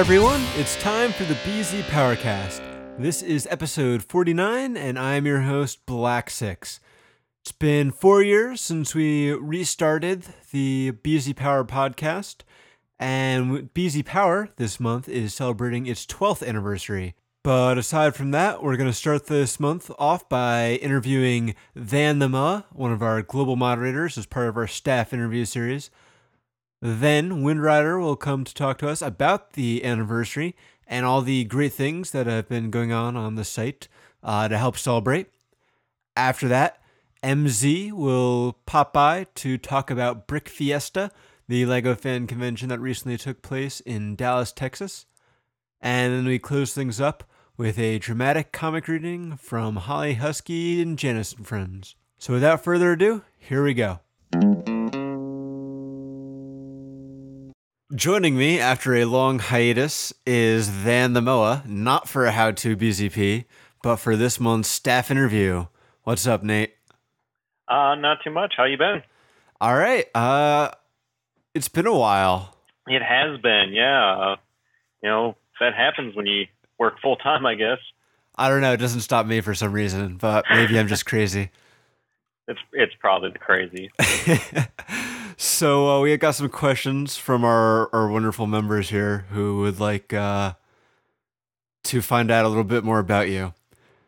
Everyone, it's time for the BZ Powercast. This is episode 49, and I'm your host, Black Six. It's been four years since we restarted the BZ Power podcast, and BZ Power this month is celebrating its 12th anniversary. But aside from that, we're going to start this month off by interviewing Van Moa, one of our global moderators, as part of our staff interview series. Then Windrider will come to talk to us about the anniversary and all the great things that have been going on on the site uh, to help celebrate. After that, MZ will pop by to talk about Brick Fiesta, the LEGO fan convention that recently took place in Dallas, Texas. And then we close things up with a dramatic comic reading from Holly Husky and Janice and Friends. So without further ado, here we go. Joining me after a long hiatus is Van the Moa, not for a How to BZP, but for this month's staff interview. What's up, Nate? Uh, not too much. How you been? All right. Uh, it's been a while. It has been, yeah. Uh, you know, that happens when you work full time, I guess. I don't know. It doesn't stop me for some reason, but maybe I'm just crazy. It's it's probably the crazy. so uh, we got some questions from our, our wonderful members here who would like uh, to find out a little bit more about you.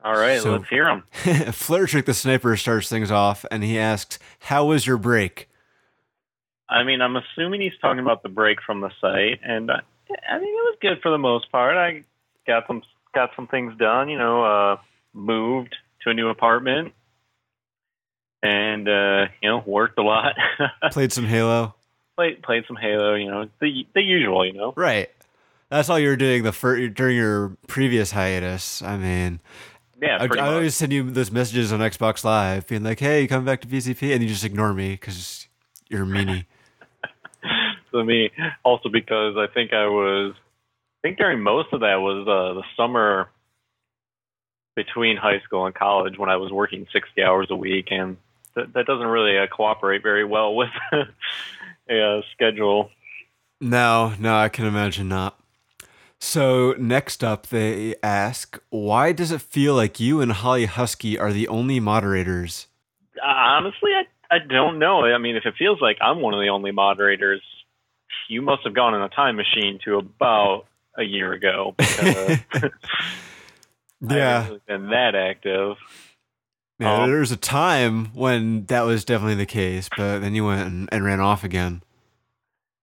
All right, So- let's hear them. Flirtrick the sniper starts things off, and he asks, "How was your break?" I mean, I'm assuming he's talking about the break from the site, and uh, I mean, it was good for the most part. I got some got some things done. You know, uh, moved to a new apartment, and uh, you know, worked a lot. Played some Halo. played played some Halo. You know, the the usual. You know. Right. That's all you were doing the fir- during your previous hiatus. I mean, Yeah, I, I always send you those messages on Xbox Live, being like, "Hey, you coming back to BZP?" and you just ignore me because you're a meanie. to me. Also because I think I was, I think during most of that was uh, the summer between high school and college when I was working 60 hours a week, and that, that doesn't really uh, cooperate very well with a uh, schedule. no, no, I can imagine not. So next up, they ask, "Why does it feel like you and Holly Husky are the only moderators?" Uh, honestly, I I don't know. I mean, if it feels like I'm one of the only moderators, you must have gone in a time machine to about a year ago because I Yeah, haven't really been that active. Yeah. Um, there was a time when that was definitely the case, but then you went and, and ran off again.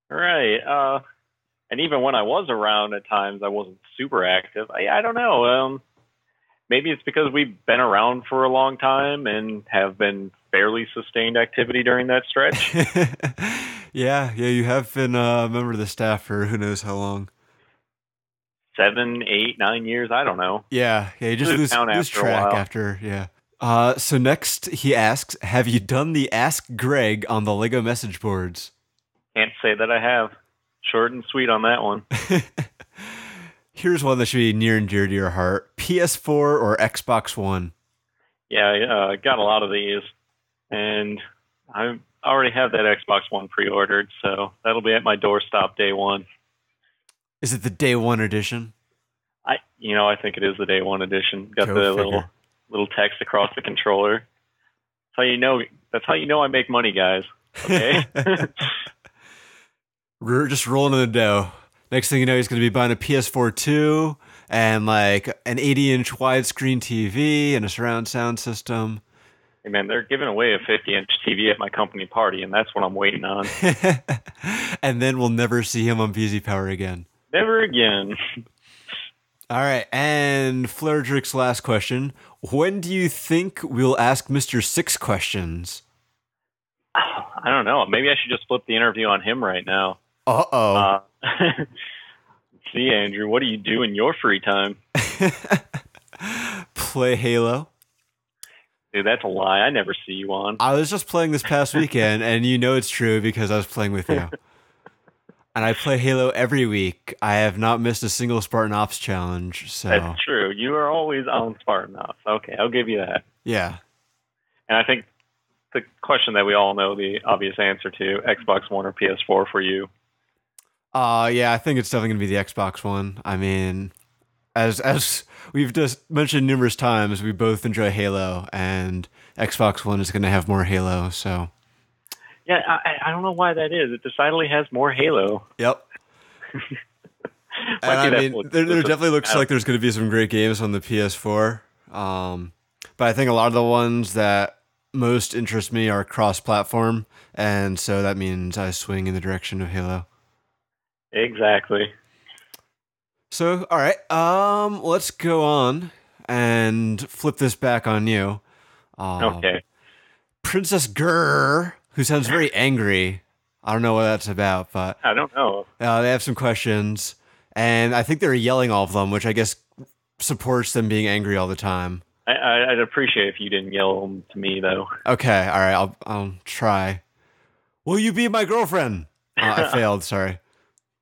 Right. Uh, and even when I was around at times, I wasn't super active. I, I don't know. Um, maybe it's because we've been around for a long time and have been fairly sustained activity during that stretch. yeah, yeah, you have been uh, a member of the staff for who knows how long. Seven, eight, nine years. I don't know. Yeah, yeah, you just Lose lose, lose after track after, yeah. Uh, so next he asks, have you done the Ask Greg on the Lego message boards? Can't say that I have. Short and sweet on that one. Here's one that should be near and dear to your heart: PS4 or Xbox One. Yeah, I uh, got a lot of these, and I already have that Xbox One pre-ordered, so that'll be at my doorstop day one. Is it the day one edition? I, you know, I think it is the day one edition. Got Go the figure. little little text across the controller. That's how you know. That's how you know I make money, guys. Okay. We're just rolling in the dough. Next thing you know, he's going to be buying a PS4 too, and like an 80 inch widescreen TV and a surround sound system. hey man, they're giving away a 50 inch TV at my company party, and that's what I'm waiting on. and then we'll never see him on BZ Power again. Never again. All right, and Flerdrick's last question: When do you think we'll ask Mister Six questions? I don't know. Maybe I should just flip the interview on him right now. Uh oh. Uh, see, Andrew, what do you do in your free time? Play Halo. Dude, that's a lie. I never see you on. I was just playing this past weekend, and you know it's true because I was playing with you. and I play Halo every week. I have not missed a single Spartan Ops challenge. So That's true. You are always on Spartan Ops. Okay, I'll give you that. yeah, And I think the question that we all know the obvious answer to Xbox One or PS4 for you. Uh yeah, I think it's definitely gonna be the Xbox One. I mean, as as we've just mentioned numerous times, we both enjoy Halo, and Xbox One is gonna have more Halo. So Yeah, I, I don't know why that is. It decidedly has more Halo. yep. And I mean, there, there definitely looks like there's going to be some great games on the PS4. Um, but I think a lot of the ones that most interest me are cross-platform, and so that means I swing in the direction of Halo. exactly. So, all right, um, let's go on and flip this back on you. Uh, Okay. Princess Grr, who sounds very angry. I don't know what that's about, but I don't know. Uh, they have some questions, and I think they're yelling all of them, which I guess supports them being angry all the time. I, I'd appreciate if you didn't yell them to me though. Okay, all right, I'll I'll try. Will you be my girlfriend? Uh, I failed. Sorry.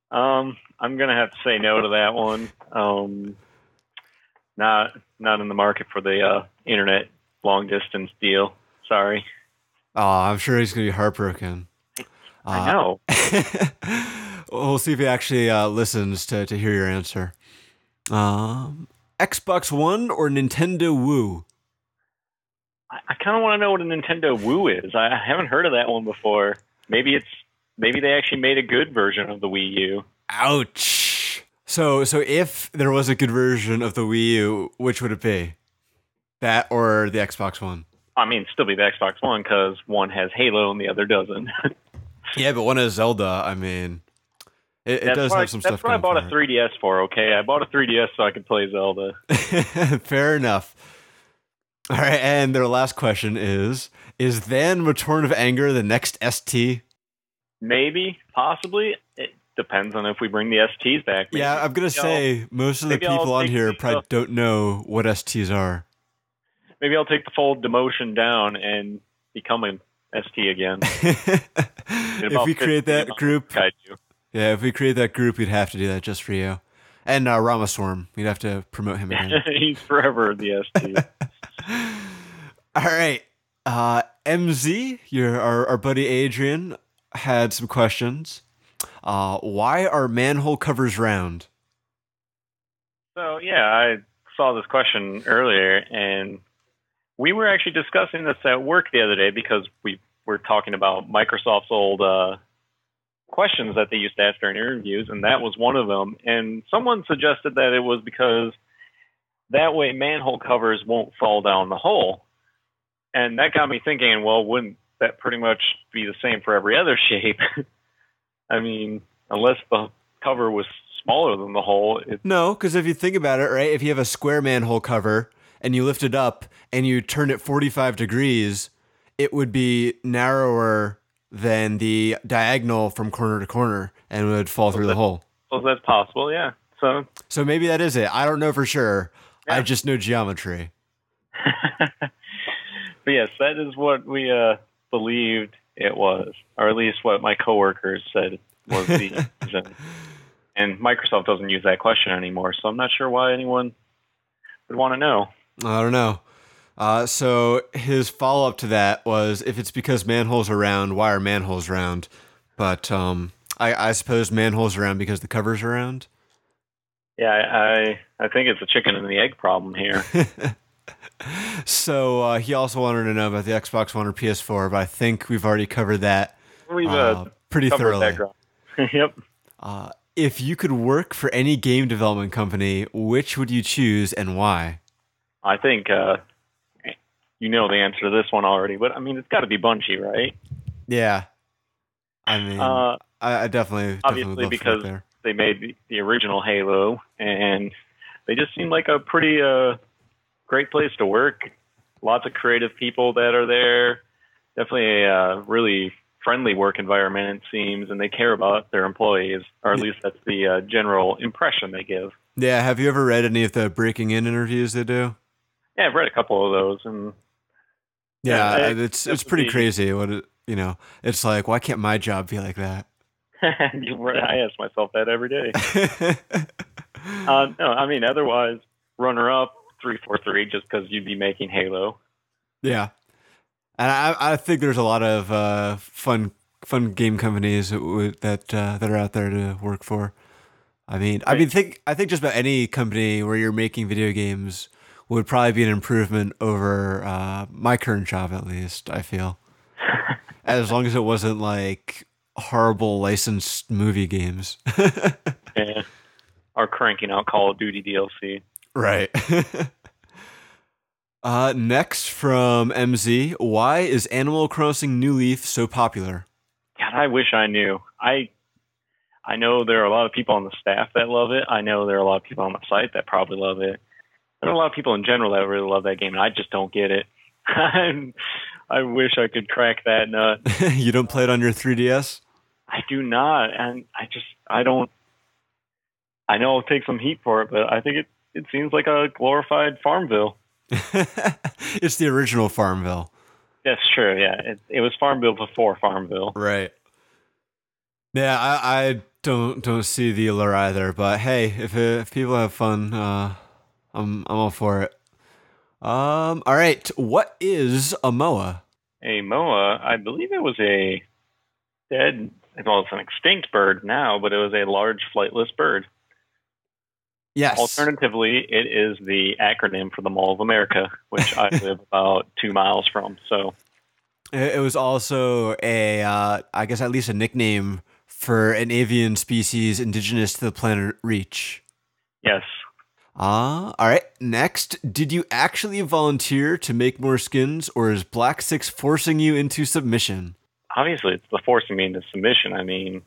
Um, I'm gonna have to say no to that one. Um, not not in the market for the uh, internet long distance deal. Sorry. Oh, I'm sure he's gonna be heartbroken. I know. we'll see if he actually uh, listens to to hear your answer. Um, Xbox One or Nintendo Woo? I, I kind of want to know what a Nintendo Wii is. I, I haven't heard of that one before. Maybe it's maybe they actually made a good version of the Wii U. Ouch. So so if there was a good version of the Wii U, which would it be? That or the Xbox One? I mean, still be the Xbox One because one has Halo and the other doesn't. Yeah, but one has Zelda. I mean, it, it does have some that's stuff. what I bought a 3DS for. Okay, I bought a 3DS so I could play Zelda. Fair enough. All right, and their last question is: Is then Return of Anger the next ST? Maybe, possibly. It depends on if we bring the STs back. Maybe. Yeah, I'm gonna say most of the people on here probably don't know what STs are. Maybe I'll take the full demotion down and become an ST again. if we create that group. Yeah, if we create that group, we'd have to do that just for you. And uh, Ramaswarm, we'd have to promote him again. He's forever the ST. All right, uh, MZ, your our, our buddy Adrian had some questions. Uh, why are manhole covers round? So yeah, I saw this question earlier, and we were actually discussing this at work the other day because we were talking about Microsoft's old uh, questions that they used to ask during interviews, and that was one of them. And someone suggested that it was because that way manhole covers won't fall down the hole, and that got me thinking. Well, wouldn't that pretty much be the same for every other shape? I mean, unless the cover was smaller than the hole, No, because if you think about it, right, if you have a square manhole cover and you lift it up and you turn it 45 degrees, it would be narrower than the diagonal from corner to corner and would fall through the hole. Well, that's possible, yeah. So, So maybe that is it. I don't know for sure. I just know geometry. but yes, that is what we uh, believed it was, or at least what my coworkers said was the reason. And Microsoft doesn't use that question anymore, so I'm not sure why anyone would want to know. I don't know. Uh, so his follow up to that was if it's because manholes are round, why are manholes round? But um, I, I suppose manholes are round because the cover's are round. Yeah, I I, think it's a chicken and the egg problem here. so uh, he also wanted to know about the Xbox One or PS4, but I think we've already covered that We've uh, uh, pretty thoroughly. yep. Uh, if you could work for any game development company, which would you choose and why? I think uh, you know the answer to this one already, but I mean, it's got to be Bungie, right? Yeah, I mean, Uh, I, I definitely, definitely obviously would love to work because- they made the, the original Halo, and they just seem like a pretty uh, great place to work. Lots of creative people that are there. Definitely a uh, really friendly work environment, it seems, and they care about their employees, or at least that's the uh, general impression they give. Yeah, have you ever read any of the breaking in interviews they do? Yeah, I've read a couple of those, and Yeah, it's it's pretty crazy. What it, you know, it's like, why can't my job be like that? I ask myself that every day. Uh, no, I mean, otherwise, runner up, 343, just because you'd be making Halo. yeah, and I I think there's a lot of uh, fun fun game companies that that uh, that are out there to work for. I mean, I mean, think I think just about any company where you're making video games would probably be an improvement over uh, my current job, at least. I feel, as long as it wasn't like horrible licensed movie games. Yeah. Or cranking out Call of Duty DLC. Right. uh, next from MZ, why is Animal Crossing New Leaf so popular? God, I wish I knew. I I know there are a lot of people on the staff that love it. I know there are a lot of people on the site that probably love it. There are a lot of people in general that really love that game, and I just don't get it. I wish I could crack that nut. you don't play it on your 3DS? I do not, and I just I don't. I know I'll take some heat for it, but I think it it seems like a glorified Farmville. it's the original Farmville. That's true. Yeah, it, it was Farmville before Farmville. Right. Yeah, I, I don't don't see the allure either. But hey, if if people have fun, uh, I'm I'm all for it. Um. All right. What is a moa? A moa, I believe it was a dead. Well, it's an extinct bird now, but it was a large flightless bird. Yes. Alternatively, it is the acronym for the Mall of America, which I live about two miles from. So It was also a, uh, I guess at least a nickname for an avian species indigenous to the planet Reach. yes, Ah, all right. Next, did you actually volunteer to make more skins, or is Black Six forcing you into submission? obviously it's the forcing me into submission. I mean,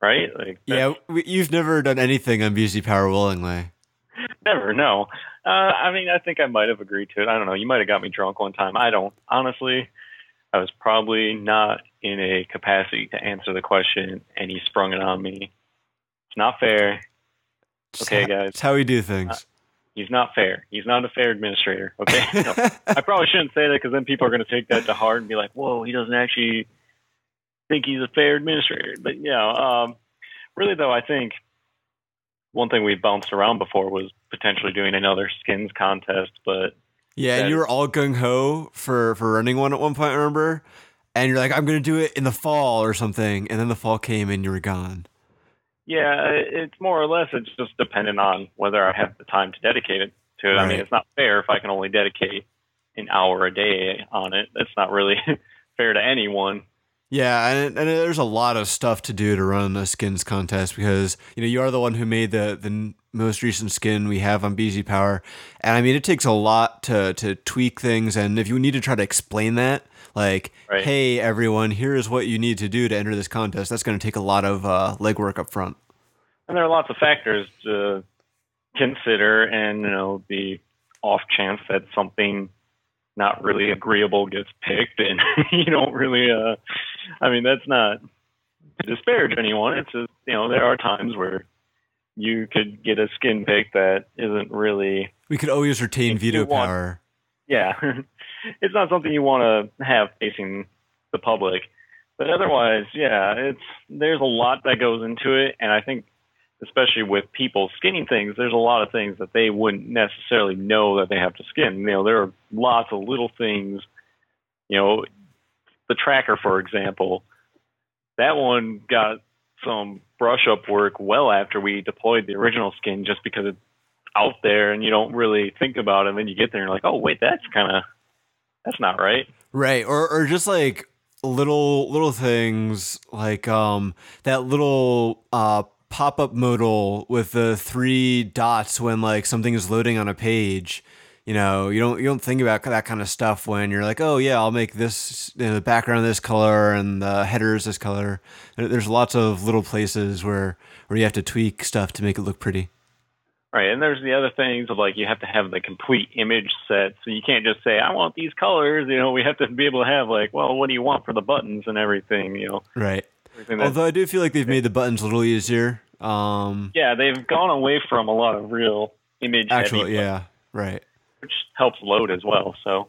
right? Like Yeah, you've never done anything on BZ Power willingly. Never no. Uh, I mean, I think I might have agreed to it. I don't know. You might have got me drunk one time. I don't. Honestly, I was probably not in a capacity to answer the question, and he sprung it on me. It's not fair. Just Okay, ha- guys. That's how we do things. He's not fair. He's not a fair administrator. Okay. No, I probably shouldn't say that because then people are going to take that to heart and be like, "Whoa, he doesn't actually think he's a fair administrator." But you know, um, really though, I think one thing we bounced around before was potentially doing another skins contest, but yeah, and you were all gung ho for for running one at one point. I remember, and you're like, "I'm going to do it in the fall or something," and then the fall came and you were gone. Yeah, it's more or less it's just dependent on whether I have the time to dedicate it to it. I mean, it's not fair if I can only dedicate an hour a day on it. That's not really fair to anyone. Yeah, and, and there's a lot of stuff to do to run a skins contest because you know you are the one who made the the most recent skin we have on BZ Power, and I mean it takes a lot to to tweak things, and if you need to try to explain that, like, Right. hey everyone, here is what you need to do to enter this contest, that's going to take a lot of uh, legwork up front. And there are lots of factors to consider, and you know, the off chance that something not really agreeable gets picked, and you don't really. Uh, I mean, that's not to disparage anyone. It's just you know, there are times where you could get a skin pick that isn't really. We could always retain veto power. Yeah, it's not something you want to have facing the public. But otherwise, yeah, it's there's a lot that goes into it, and I think especially with people skinning things, there's a lot of things that they wouldn't necessarily know that they have to skin. You know, there are lots of little things. You know, the tracker, for example, that one got some brush up work well after we deployed the original skin, just because it's out there and you don't really think about it. And then you get there and you're like, oh wait, that's kind of that's not right. Right, or or just like little little things like um that little uh pop-up modal with the three dots when like something is loading on a page. You know, you don't you don't think about that kind of stuff when you're like, oh yeah, I'll make this you know, the background this color and the headers this color. There's lots of little places where where you have to tweak stuff to make it look pretty. Right, and there's the other things of like you have to have the complete image set, so you can't just say I want these colors. You know, we have to be able to have like, well, what do you want for the buttons and everything? You know, Right. Although I do feel like they've made the buttons a little easier. Um, yeah, they've gone away from a lot of real image actual, yeah, right. which helps load as well. So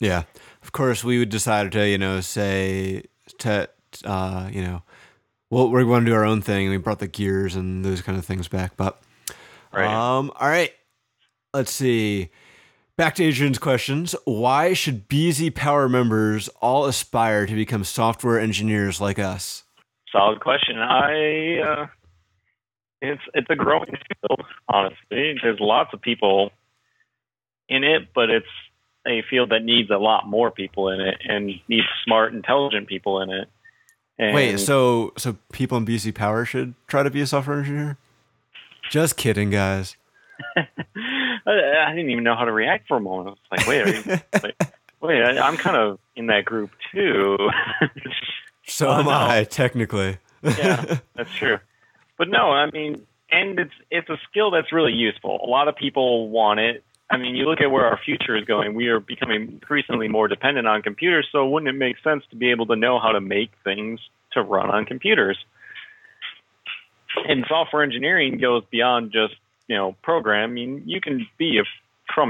Yeah. Of course, we would decide to, you know, say, to, uh, you know, well, we're going to do our own thing. We brought the gears and those kind of things back. But, Right. um, all right. Let's see. Back to Adrian's questions. Why should BZ Power members all aspire to become software engineers like us? Solid question. I uh, it's it's a growing field, honestly. There's lots of people in it, but it's a field that needs a lot more people in it and needs smart, intelligent people in it. And Wait, so so people in BZ Power should try to be a software engineer? Just kidding, guys. I didn't even know how to react for a moment. I was like, wait, you, wait, wait, I, am kind of in that group too. so oh, am I, technically. yeah, that's true. But no, I mean, and it's it's a skill that's really useful. A lot of people want it. I mean, you look at where our future is going. We are becoming increasingly more dependent on computers. So wouldn't it make sense to be able to know how to make things to run on computers? And software engineering goes beyond just you know program. I mean, you can be a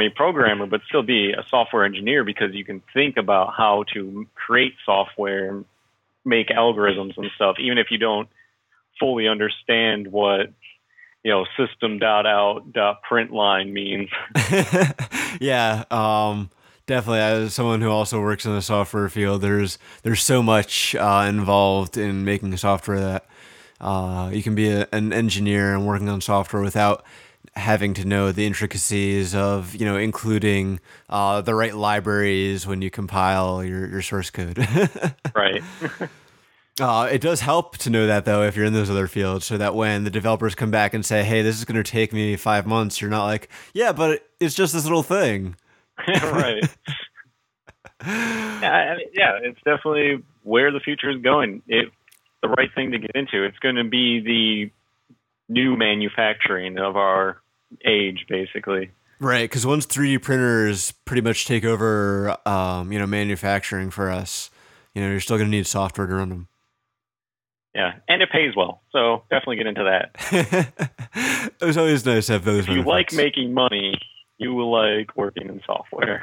a programmer, but still be a software engineer because you can think about how to create software, make algorithms and stuff, even if you don't fully understand what you know system dot out dot print line means. yeah, um, definitely. As someone who also works in the software field, there's there's so much uh, involved in making software that uh, you can be a, an engineer and working on software without having to know the intricacies of you know including uh, the right libraries when you compile your, your source code. Right. Uh, it does help to know that though if you're in those other fields so that when the developers come back and say hey this is going to take me five months you're not like yeah but it's just this little thing. Right. Yeah, I mean, yeah it's definitely where the future is going. It the right thing to get into it's going to be the new manufacturing of our age, basically. Right, because once 3D printers pretty much take over, um, you know, manufacturing for us, you know, you're still going to need software to run them. Yeah, and it pays well, so definitely get into that. it was always nice to have those. If you like making money, you will like working in software.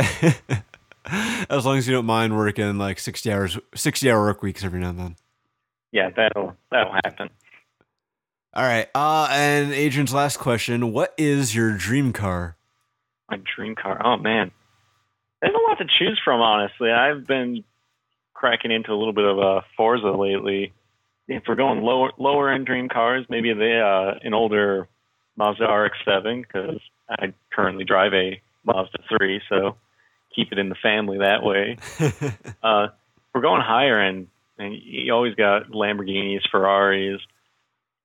as long as you don't mind working like sixty hours, sixty hour work weeks every now and then. Yeah, that'll that'll happen. All right. Uh, and Adrian's last question: What is your dream car? My dream car. Oh man, there's a lot to choose from. Honestly, I've been cracking into a little bit of a Forza lately. If we're going lower lower end dream cars, maybe the uh, an older Mazda RX-7 because I currently drive a Mazda 3, so keep it in the family that way. uh, we're going higher end, and you always got Lamborghinis, Ferraris.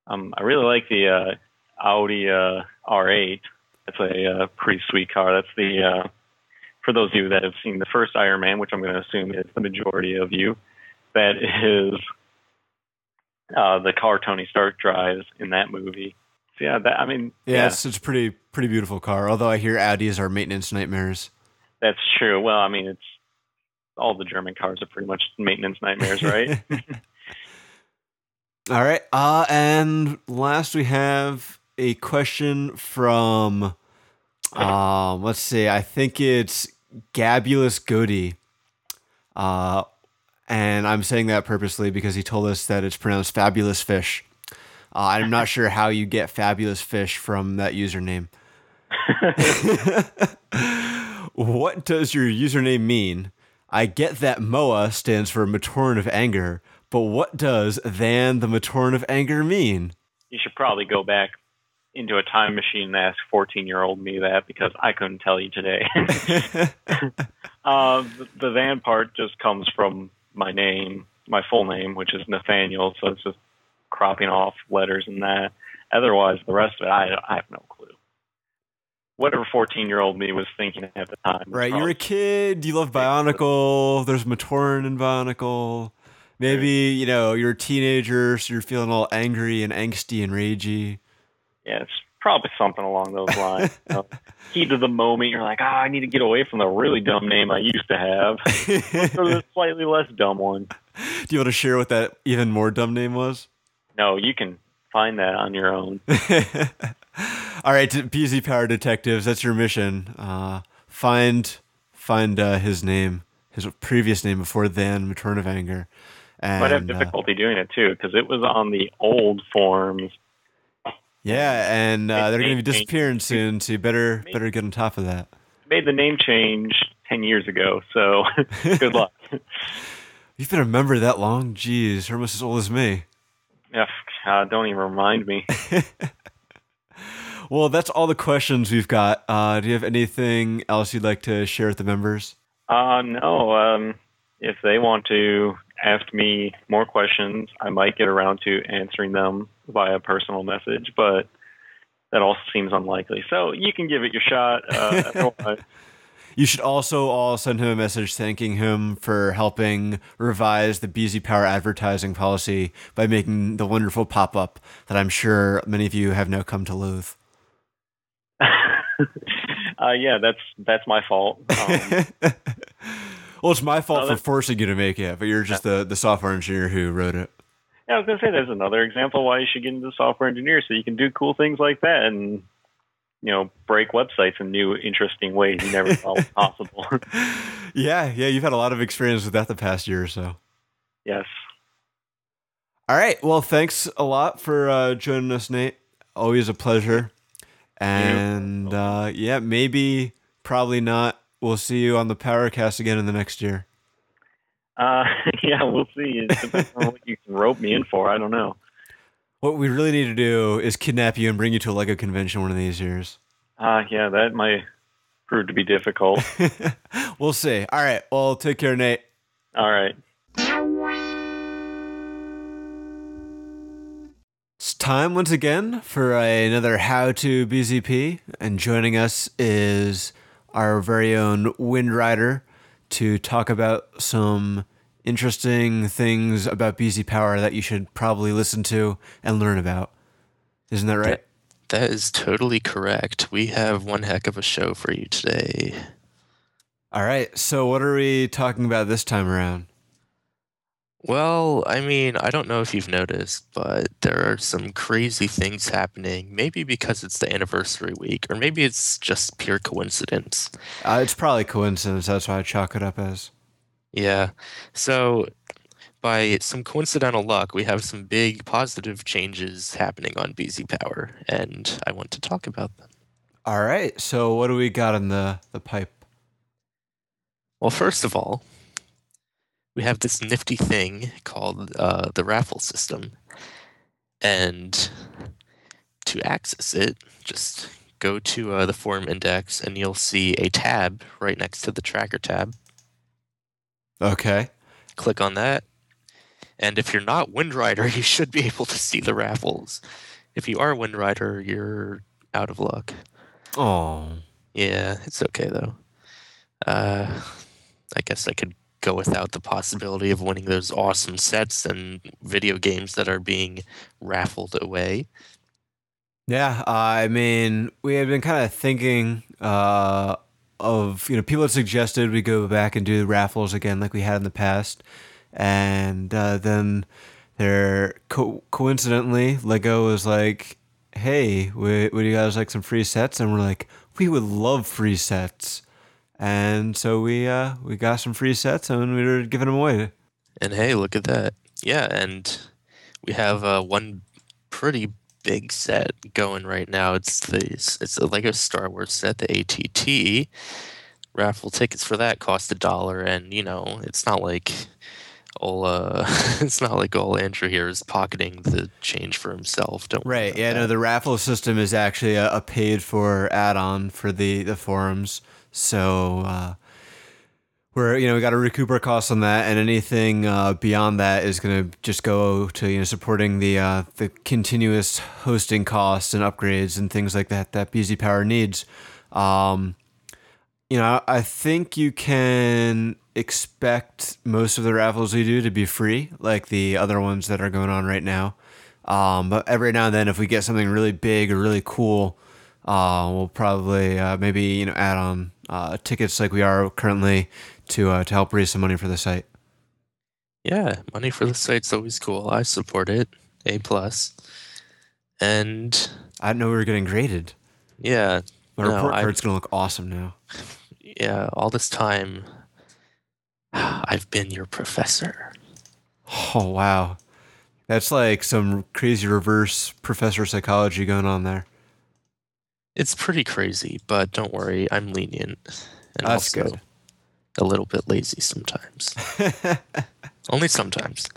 Um, I really like the uh, Audi uh, R8. That's a uh, pretty sweet car. That's the uh, for those of you that have seen the first Iron Man, which I'm going to assume is the majority of you. That is uh, the car Tony Stark drives in that movie. So yeah, that I mean, yeah, yeah. It's, it's a pretty pretty beautiful car. Although I hear Audis are maintenance nightmares. That's true. Well, I mean, it's all the German cars are pretty much maintenance nightmares, right? All right. Uh, and last we have a question from, um, let's see, I think it's Gabulous Goody. Uh, and I'm saying that purposely because he told us that it's pronounced fabulous fish. Uh, I'm not sure how you get fabulous fish from that username. what does your username mean? I get that MOA stands for Matoran of Anger, but what does Van the Matoran of Anger mean? You should probably go back into a time machine and ask 14 year old me that because I couldn't tell you today. uh, the, Van part just comes from my name, my full name, which is Nathaniel. So it's just cropping off letters and that. Otherwise, the rest of it, I, I have no clue. Whatever 14 year old me was thinking at the time. Right. You're a kid. You love Bionicle. There's Matoran in Bionicle. Maybe you know you're a teenager, so you're feeling all angry and angsty and ragey. Yeah, it's probably something along those lines. you know, heat of the moment, you're like, ah, oh, I need to get away from the really dumb name I used to have for the slightly less dumb one. Do you want to share what that even more dumb name was? No, you can find that on your own. all right, BZ Power Detectives, that's your mission. Uh, find find uh, his name, his previous name before then, Return of Anger. And, Might have uh, difficulty uh, doing it too because it was on the old forms. Yeah, and uh, they're going to be disappearing soon, so you better better get on top of that. Made the name change ten years ago. So good luck. You've been a member that long? Jeez, you're almost as old as me. Yeah, uh, don't even remind me. Well, that's all the questions we've got. Uh, do you have anything else you'd like to share with the members? Uh, no. Um, if they want to ask me more questions, I might get around to answering them via personal message, but that also seems unlikely. So you can give it your shot. Uh, you should also all send him a message thanking him for helping revise the BZ Power advertising policy by making the wonderful pop up that I'm sure many of you have now come to loathe. Uh, yeah, that's that's my fault. Um, well, it's my fault for forcing you to make it, but you're just the, the software engineer who wrote it. Yeah, I was gonna say there's another example why you should get into software engineer so you can do cool things like that and you know break websites in new interesting ways you never thought was possible. yeah, yeah, you've had a lot of experience with that the past year or so. Yes. All right. Well, thanks a lot for uh, joining us, Nate. Always a pleasure. And uh, yeah, maybe, probably not. We'll see you on the Powercast again in the next year. Uh, yeah, we'll see. It depends on what you can rope me in for. I don't know. What we really need to do is kidnap you and bring you to a Lego convention one of these years. Uh, yeah, that might prove to be difficult. we'll see. All right. Well, take care, Nate. All right. It's time once again for another How to BZP, and joining us is our very own Wind Rider to talk about some interesting things about BZ Power that you should probably listen to and learn about. Isn't that right? That, that is totally correct. We have one heck of a show for you today. All right. So, what are we talking about this time around? Well, I mean, I don't know if you've noticed, but there are some crazy things happening. Maybe because it's the anniversary week, or maybe it's just pure coincidence. Uh, it's probably coincidence. That's why I chalk it up as. Yeah. So, by some coincidental luck, we have some big positive changes happening on BZ Power, and I want to talk about them. All right. So, what do we got in the, the pipe? Well, first of all, we have this nifty thing called uh, the raffle system. And to access it, just go to uh, the forum index and you'll see a tab right next to the tracker tab. Okay. Click on that. And if you're not Windrider, you should be able to see the raffles. If you are Windrider, you're out of luck. Oh. Yeah, it's okay though. Uh, I guess I could go without the possibility of winning those awesome sets and video games that are being raffled away. Yeah, uh, I mean, we had been kind of thinking uh, of you know people had suggested we go back and do raffles again like we had in the past, and uh, then there co- coincidentally Lego was like, "Hey, would, would you guys like some free sets?" And we're like, "We would love free sets." And so we uh, we got some free sets and we were giving them away. And hey, look at that! Yeah, and we have uh, one pretty big set going right now. It's the it's a Lego Star Wars set, the ATT. Raffle tickets for that cost a dollar, and you know it's not like all uh, it's not like all Andrew here is pocketing the change for himself. Don't right? Yeah, that. no. The raffle system is actually a, a paid for add on for the the forums. So uh, we're you know we got to recoup our costs on that, and anything uh, beyond that is going to just go to you know supporting the uh, the continuous hosting costs and upgrades and things like that that BZ Power needs. Um, you know, I think you can expect most of the raffles we do to be free, like the other ones that are going on right now. Um, but every now and then, if we get something really big or really cool, uh, we'll probably uh, maybe you know add on uh, tickets like we are currently to uh, to help raise some money for the site. Yeah, money for the site's always cool. I support it. A plus. And I didn't know we were getting graded. Yeah. My no, report card's gonna look awesome now. Yeah, all this time I've been your professor. Oh wow. That's like some crazy reverse professor psychology going on there. It's pretty crazy, but don't worry, I'm lenient. And That's also good. a little bit lazy sometimes. Only sometimes.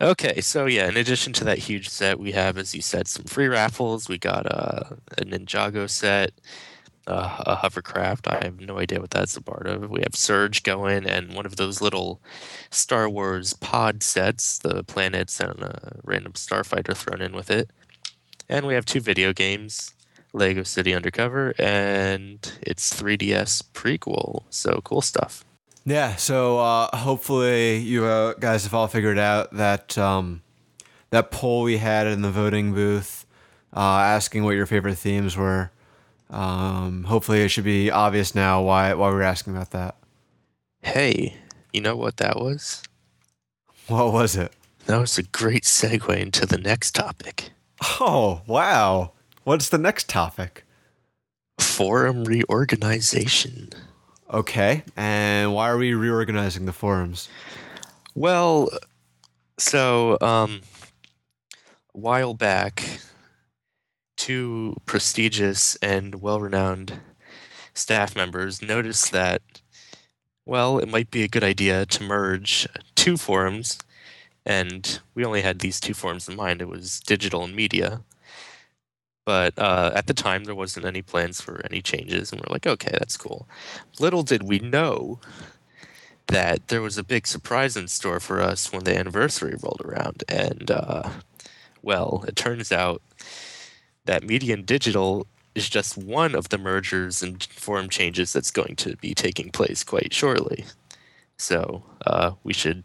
Okay, so yeah, in addition to that huge set, we have, as you said, some free raffles. We got uh, a Ninjago set, uh, a hovercraft. I have no idea what that's a part of. We have Surge going, and one of those little Star Wars pod sets, the planets and a random starfighter thrown in with it. And we have two video games. Lego City Undercover and its 3DS prequel. So cool stuff. Yeah, so uh, hopefully you uh, guys have all figured out that um, that poll we had in the voting booth, uh, asking what your favorite themes were. Um, hopefully, it should be obvious now why why we're asking about that. Hey, you know what that was? What was it? That was a great segue into the next topic Oh wow! What's the next topic? forum reorganization. Okay, and why are we reorganizing the forums? Well, so um, a while back, two prestigious and well renowned staff members noticed that, well, it might be a good idea to merge two forums. And we only had these two forums in mind it was digital and media. But uh, at the time, there wasn't any plans for any changes. And we're like, okay, that's cool. Little did we know that there was a big surprise in store for us when the anniversary rolled around. And, uh, well, it turns out that media and digital is just one of the mergers and form changes that's going to be taking place quite shortly. So uh, we should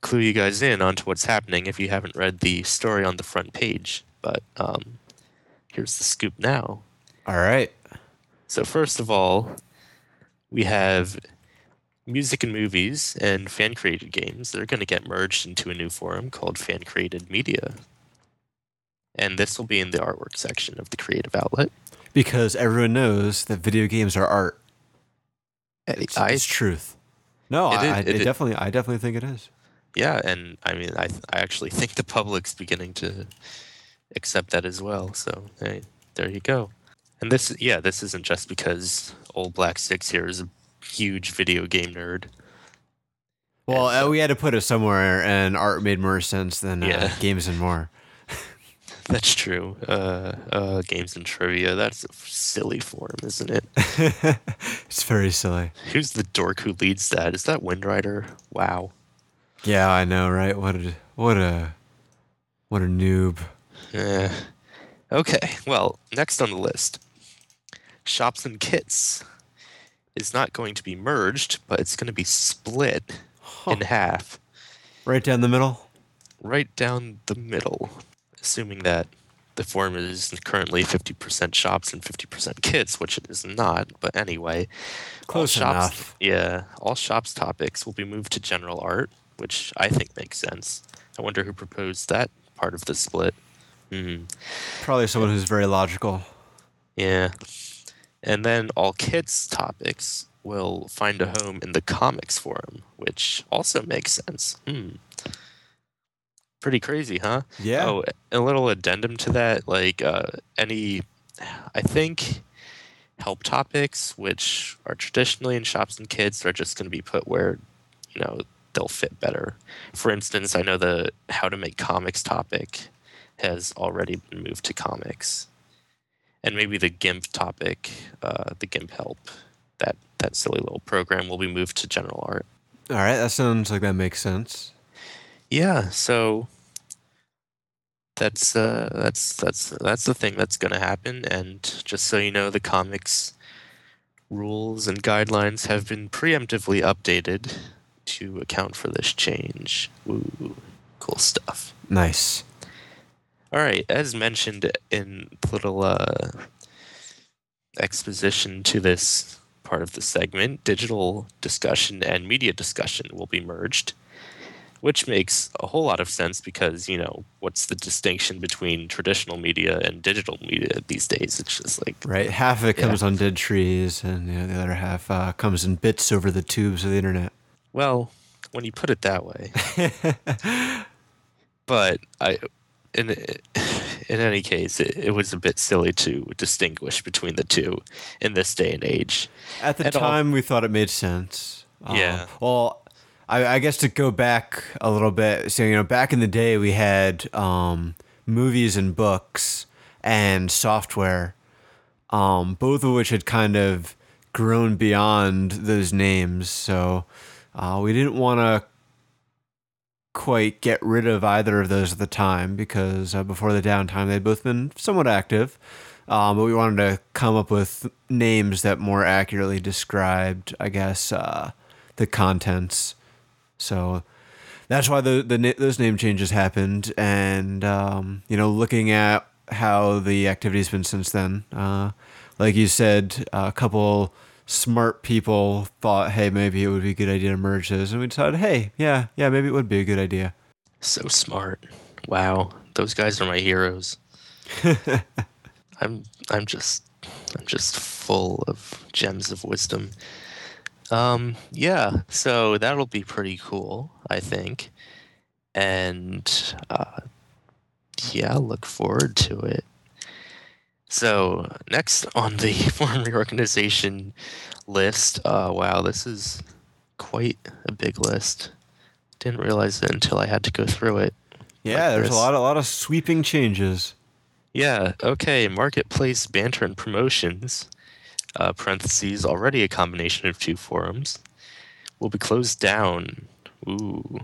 clue you guys in onto what's happening if you haven't read the story on the front page. But um, here's the scoop now. All right. So first of all, we have music and movies and fan created games. They're going to get merged into a new forum called Fan Created Media. And this will be in the artwork section of the creative outlet. Because everyone knows that video games are art. It's, I, it's truth. No, It I, it it definitely, I definitely think it is. yeah, and I mean, I, I actually think the public's beginning to accept that as well. So hey, there you go. And this, yeah, this isn't just because old Black Six here is a huge video game nerd. Well, so- uh, we had to put it somewhere, and art made more sense than uh, games and more. That's true. Uh, uh, games and trivia. That's a silly form, isn't it? it's very silly. Who's the dork who leads that? Is that Windrider? Wow. Yeah, I know, right? What a what a what a noob. Eh. Okay, well, next on the list Shops and Kits is not going to be merged, but it's going to be split Huh. in half, Right down the middle. right down the middle, assuming that the form is currently 50% shops and 50% kits, which it is not. But anyway, Close shops, enough. Yeah, all shops topics will be moved to general art, which I think makes sense. I wonder who proposed that part of the split. Hmm. Probably someone who's very logical. Yeah. And then all kits topics will find a home in the comics forum, which also makes sense. Hmm. Pretty crazy, huh? Yeah. Oh, a little addendum to that, like uh, any, I think, help topics, which are traditionally in shops and Kits, are just going to be put where, you know, they'll fit better. For instance, I know the how to make comics topic has already been moved to comics, and maybe the GIMP topic, uh, the GIMP help, that that silly little program will be moved to general art. All right, that sounds like that makes sense. Yeah, so that's uh that's that's that's the thing that's going to happen and just so you know the comics rules and guidelines have been preemptively updated to account for this change. Woo. Cool stuff. Nice. All right, as mentioned in the little uh, exposition to this part of the segment, digital discussion and media discussion will be merged, which makes a whole lot of sense because, you know, what's the distinction between traditional media and digital media these days? It's just like, Right. Half of it Yeah. comes on dead trees, and you know, the other half uh, comes in bits over the tubes of the internet. well, when you put it that way, but I in in any case, it, it was a bit silly to distinguish between the two in this day and age. At the And all- time, we thought it made sense. Um, Yeah. well, I, I guess to go back a little bit, so you know, back in the day, we had um, movies and books and software, um, both of which had kind of grown beyond those names. So uh, we didn't want to quite get rid of either of those at the time because uh, before the downtime, they'd both been somewhat active. Um, but we wanted to come up with names that more accurately described, I guess, uh, the contents. So that's why the, the those name changes happened. And um, you know, looking at how the activity's been since then, uh, like you said, a couple smart people thought, hey, maybe it would be a good idea to merge those, and we decided, hey, yeah, yeah, maybe it would be a good idea. So smart. Wow, those guys are my heroes. I'm I'm just I'm just full of gems of wisdom. Um yeah, so that'll be pretty cool, I think. And uh yeah, look forward to it. So, next on the forum reorganization list, uh wow, this is quite a big list. Didn't realize it until I had to go through it. Yeah, Like there's this. a lot, a lot of sweeping changes. Yeah, okay. Marketplace banter and promotions, uh, parentheses, already a combination of two forums, will be closed down. Ooh.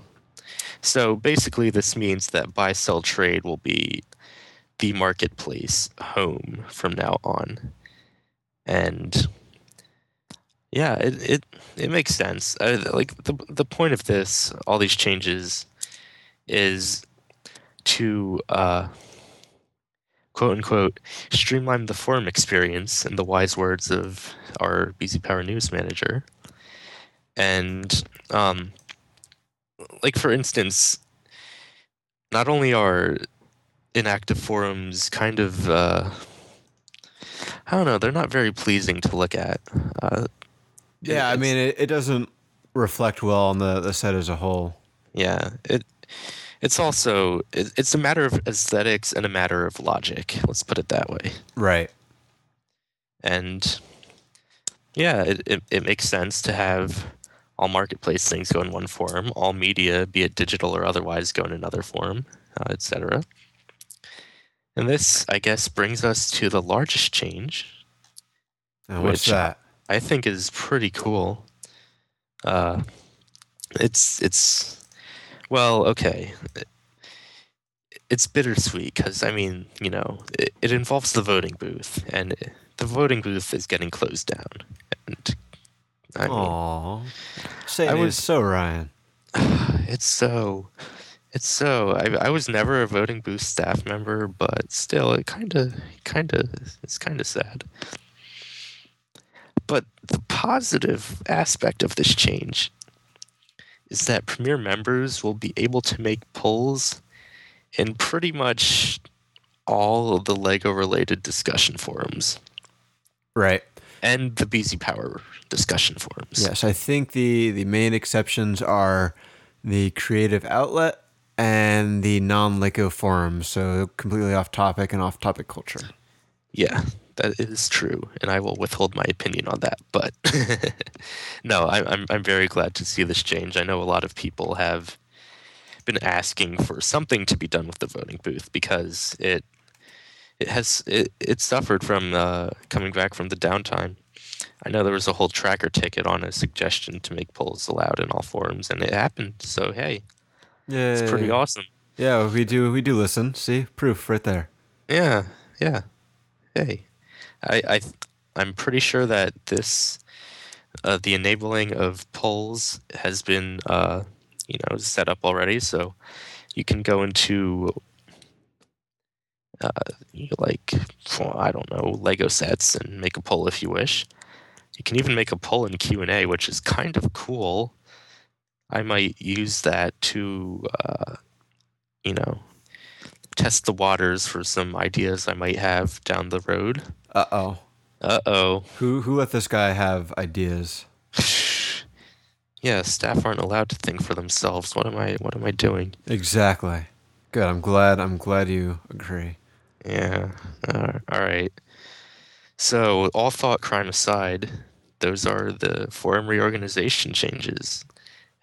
So basically, this means that buy sell trade will be the marketplace home from now on. And yeah, it, it, it makes sense. Uh, like the, the point of this, all these changes, is to. Uh, quote unquote streamline the forum experience in the wise words of our BZ Power News manager. And um like for instance, not only are inactive forums kind of uh I don't know, they're not very pleasing to look at. Uh Yeah, I mean, it, it doesn't reflect well on the, the set as a whole. Yeah, it it's also it, it's a matter of aesthetics and a matter of logic. Let's put it that way. Right. and yeah it, it, it makes sense to have all marketplace things go in one forum all media be it digital or otherwise go in another forum uh, etc and this i guess brings us to the largest change And what's Which- that? i think is pretty cool uh, it's it's well okay it's bittersweet because i mean you know it, it involves the voting booth and the voting booth is getting closed down and i mean Aw. Saying I it was- so, Ryan. it's so it's so I, I was never a voting booth staff member but still it kind of kind of it's kind of sad. But the positive aspect of this change is that premier members will be able to make polls in pretty much all of the lego related discussion forums. Right. and the bz power discussion forums. Yes, I think the the main exceptions are the creative outlet and the non-Lego forums. So completely off topic and off topic culture. Yeah, that is true, and I will withhold my opinion on that. But no, I, I'm I'm very glad to see this change. I know a lot of people have been asking for something to be done with the voting booth because it it has it, it suffered from uh, coming back from the downtime. I know there was a whole tracker ticket on a suggestion to make polls allowed in all forums, and it happened. So hey, Yeah, it's pretty awesome. Yeah, we do we do listen. See proof right there. Yeah, yeah. Hey, I, I, I'm pretty sure that this, uh, the enabling of polls has been, uh, you know, set up already. So you can go into, uh, like, well, I don't know, Lego sets and make a poll if you wish. You can even make a poll in Q and A, which is kind of cool. I might use that to, uh, you know, test the waters for some ideas I might have down the road. Uh oh. Uh oh. Who who let this guy have ideas? yeah, staff aren't allowed to think for themselves. What am I what am I doing? Exactly. Good. I'm glad. I'm glad you agree. Yeah. Uh, all right. So, all thought crime aside, those are the forum reorganization changes,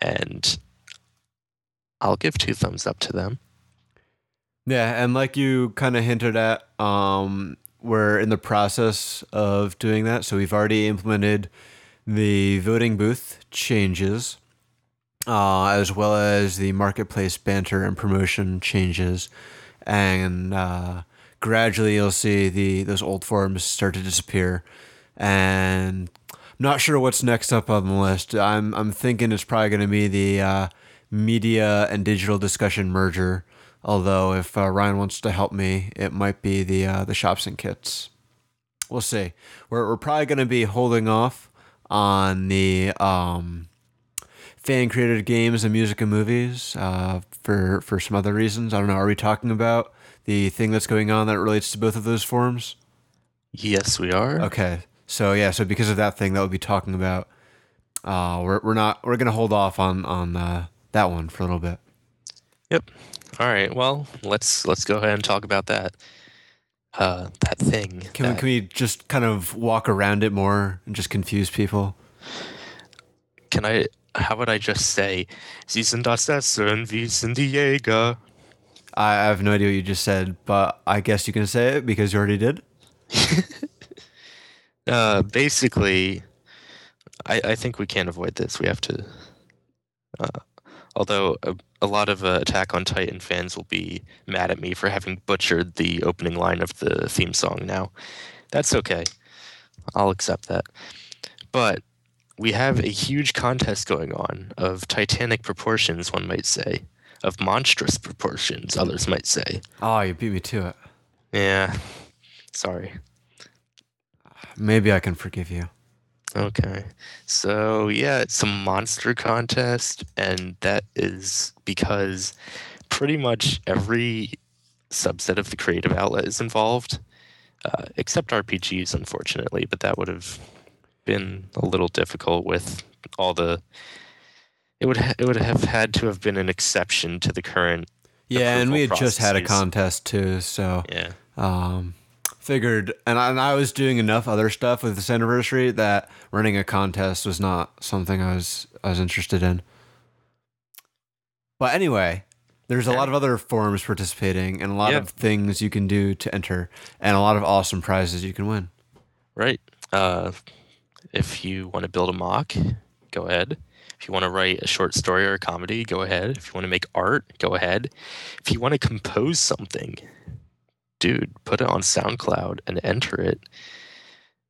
and I'll give two thumbs up to them. Yeah, and like you kind of hinted at, um, we're in the process of doing that. So we've already implemented the voting booth changes, uh, as well as the marketplace banter and promotion changes, and uh, gradually you'll see the those old forms start to disappear. And not sure what's next up on the list. I'm I'm thinking it's probably going to be the uh, media and digital discussion merger. Although if uh, Ryan wants to help me, it might be the uh, the shops and kits. We'll see. We're we're probably going to be holding off on the um, fan created games and music and movies uh, for for some other reasons. I don't know. Are we talking about the thing that's going on that relates to both of those forms? Yes, we are. Okay. So yeah. So because of that thing that we'll be talking about, uh, we're we're not we're gonna hold off on on uh, that one for a little bit. Yep. All right. Well, let's let's go ahead and talk about that. Uh, that thing. Can we can we just kind of walk around it more and just confuse people? can I? How would I just say? Sie sind das Essen, wir sind die Jäger. I I have no idea what you just said, but I guess you can say it because you already did. Uh, basically, I, I think we can't avoid this. We have to. Uh, although a, a lot of uh, Attack on Titan fans will be mad at me for having butchered the opening line of the theme song now. That's okay. I'll accept that. But we have a huge contest going on of titanic proportions, one might say, of monstrous proportions, others might say. Oh, you beat me to it. Yeah. Sorry. Maybe I can forgive you. Okay. So, yeah, it's a monster contest, and that is because pretty much every subset of the creative outlet is involved, uh, except RPGs, unfortunately, but that would have been a little difficult with all the. It would ha- it would have had to have been an exception to the current Yeah, and we had Approval just had a contest too, so yeah um, figured. And I, and I was doing enough other stuff with this anniversary that running a contest was not something I was I was interested in. But anyway, there's a lot of other forums participating and a lot Yeah. of things you can do to enter, and a lot of awesome prizes you can win. Right. Uh, if you want to build a mock, go ahead. If you want to write a short story or a comedy, go ahead. If you want to make art, go ahead. If you want to compose something, dude, put it on SoundCloud and enter it.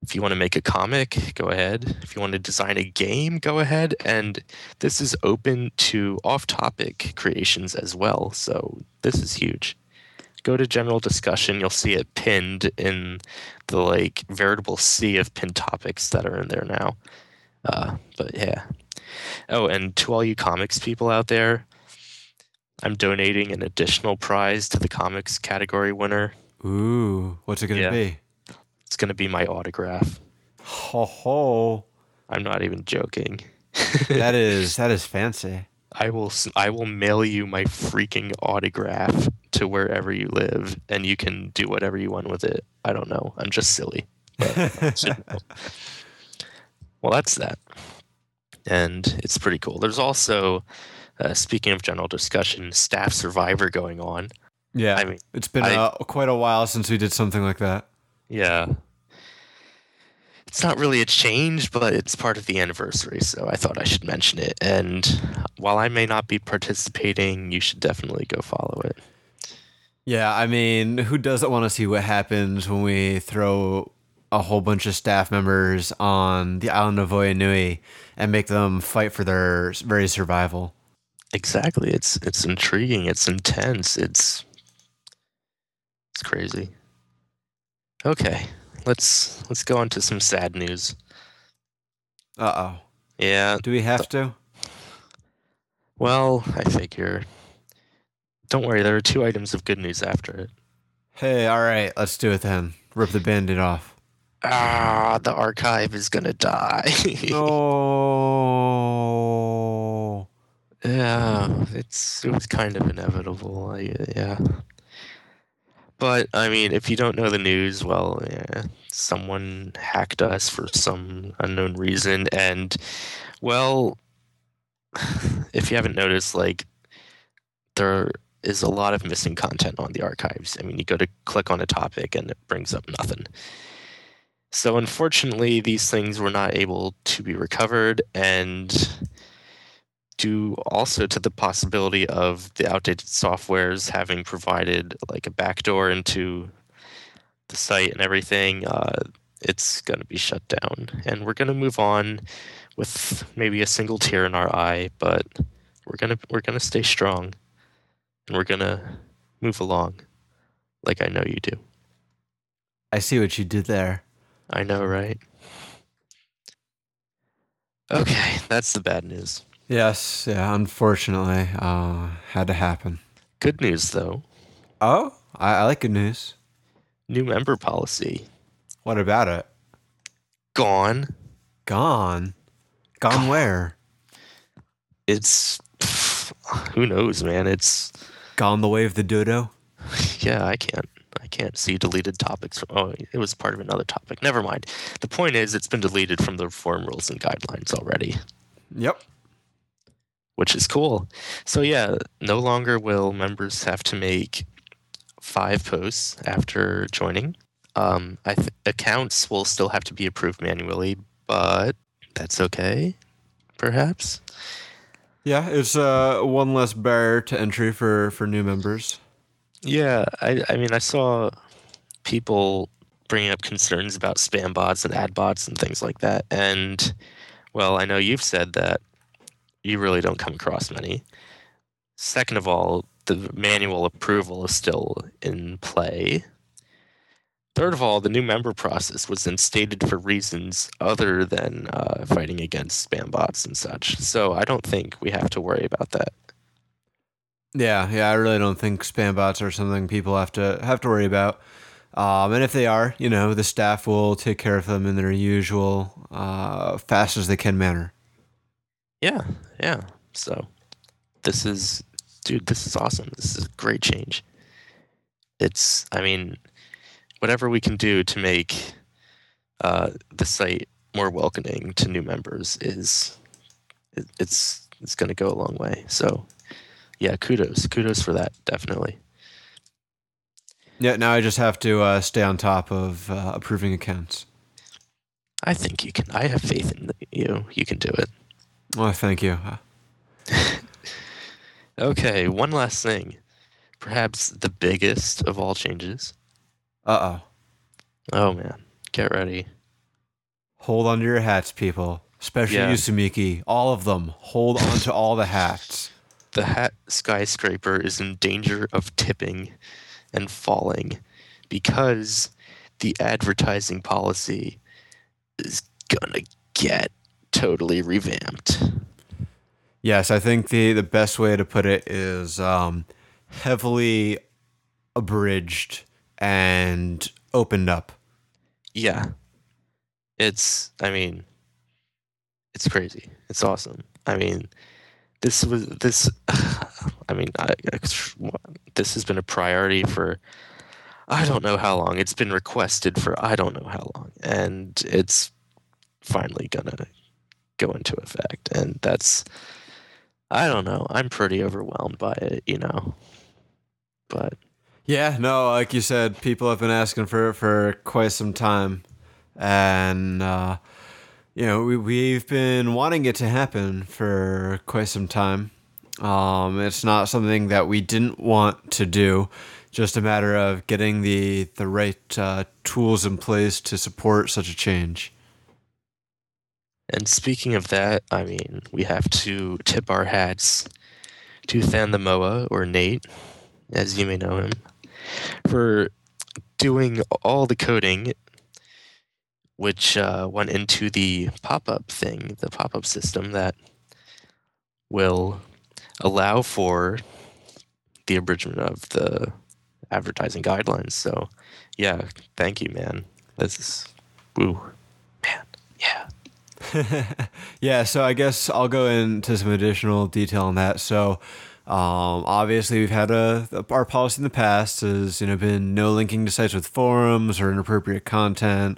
If you want to make a comic, go ahead. If you want to design a game, go ahead. And this is open to off topic creations as well. So this is huge. Go to general discussion. You'll see it pinned in the like veritable sea of pinned topics that are in there now. Uh, but yeah. Oh, and to all you comics people out there, I'm donating an additional prize to the comics category winner. Ooh, what's it gonna Yeah. be? It's going to be my autograph. Ho ho! I'm not even joking. That is that is fancy. I will I will mail you my freaking autograph to wherever you live and you can do whatever you want with it. I don't know. I'm just silly. Well, that's that. And it's pretty cool. There's also uh, speaking of general discussion, staff survivor going on. Yeah, I mean, it's been I- uh, quite a while since we did something like that. Yeah. It's not really a change, but it's part of the anniversary, so I thought I should mention it. And while I may not be participating, you should definitely go follow it. Yeah, I mean, who doesn't want to see what happens when we throw a whole bunch of staff members on the island of Oyanui and make them fight for their very survival? Exactly. It's it's intriguing, it's intense, it's it's crazy. Okay. Let's let's go on to some sad news. Uh oh. Yeah, Do we have to? well, I figure don't worry, there are two items of good news after it. Hey, all right, let's do it then. Rip the band-aid off. Ah, the archive is gonna die. Oh. Yeah, it's it was kind of inevitable. I, yeah, But I mean, if you don't know the news, well, yeah, someone hacked us for some unknown reason, and well, if you haven't noticed, like there is a lot of missing content on the archives. I mean, you go to click on a topic and it brings up nothing. So unfortunately, these things were not able to be recovered, and due also to the possibility of the outdated softwares having provided like a backdoor into the site and everything, uh, it's going to be shut down. And we're going to move on with maybe a single tear in our eye, but we're gonna we're gonna stay strong, and we're gonna move along, like I know you do. I see what you did there. I know, right? Okay, that's the bad news. Yes, yeah, unfortunately, uh, had to happen. Good news, though. Oh, I, I like good news. New member policy What about it? gone. Gone. Gone where? It's who knows, man. It's Gone the way of the dodo? yeah. I can't. I can't see deleted topics. From, oh, it was part of another topic. Never mind. The point is, it's been deleted from the forum rules and guidelines already. Yep. Which is cool. So yeah, no longer will members have to make five posts after joining. Um, I th- accounts will still have to be approved manually, but that's okay, perhaps. Yeah, it's uh, one less barrier to entry for, for new members. Yeah, I, I mean, I saw people bringing up concerns about spam bots and ad bots and things like that. And, well, I know you've said that you really don't come across many. Second of all, the manual approval is still in play. Third of all, the new member process was instated for reasons other than uh, fighting against spam bots and such. So I don't think we have to worry about that. Yeah, yeah, I really don't think spam bots are something people have to have to worry about. Um, and if they are, you know, the staff will take care of them in their usual uh, fast as they can manner. Yeah, yeah. So this is, dude, this is awesome. This is a great change. It's, I mean, whatever we can do to make uh, the site more welcoming to new members is, it, it's it's going to go a long way. So, yeah, kudos, kudos for that, definitely. Yeah, now I just have to uh, stay on top of uh, approving accounts. I think you can. I have faith in you. You can do it. Well, thank you. Okay, one last thing. Perhaps the biggest of all changes. Uh oh. Oh man, get ready. Hold on to your hats, people. Especially Yeah. you, Sumiki. All of them. Hold on to all the hats. The hat skyscraper is in danger of tipping and falling because the advertising policy is gonna get totally revamped. Yes, I think the, the best way to put it is um, heavily abridged and opened up. Yeah. It's, I mean, it's crazy. It's awesome. I mean, this was, this, I mean, I, I- this has been a priority for, I don't know how long. It's been requested for I don't know how long. And it's finally gonna go into effect. And that's, I don't know. I'm pretty overwhelmed by it, you know. But Yeah, no, like you said, people have been asking for it for quite some time. And, uh, you know, we, we've been wanting it to happen for quite some time. Um, it's not something that we didn't want to do, just a matter of getting the, the right uh, tools in place to support such a change. And speaking of that, I mean, we have to tip our hats to Thandamoa, or Nate, as you may know him, for doing all the coding which uh, went into the pop up thing, the pop up system that will allow for the abridgment of the advertising guidelines. So, yeah, thank you, man. This is, woo, man, yeah. yeah, so I guess I'll go into some additional detail on that. So, Um, obviously, we've had a, our policy in the past has you know been no linking to sites with forums or inappropriate content.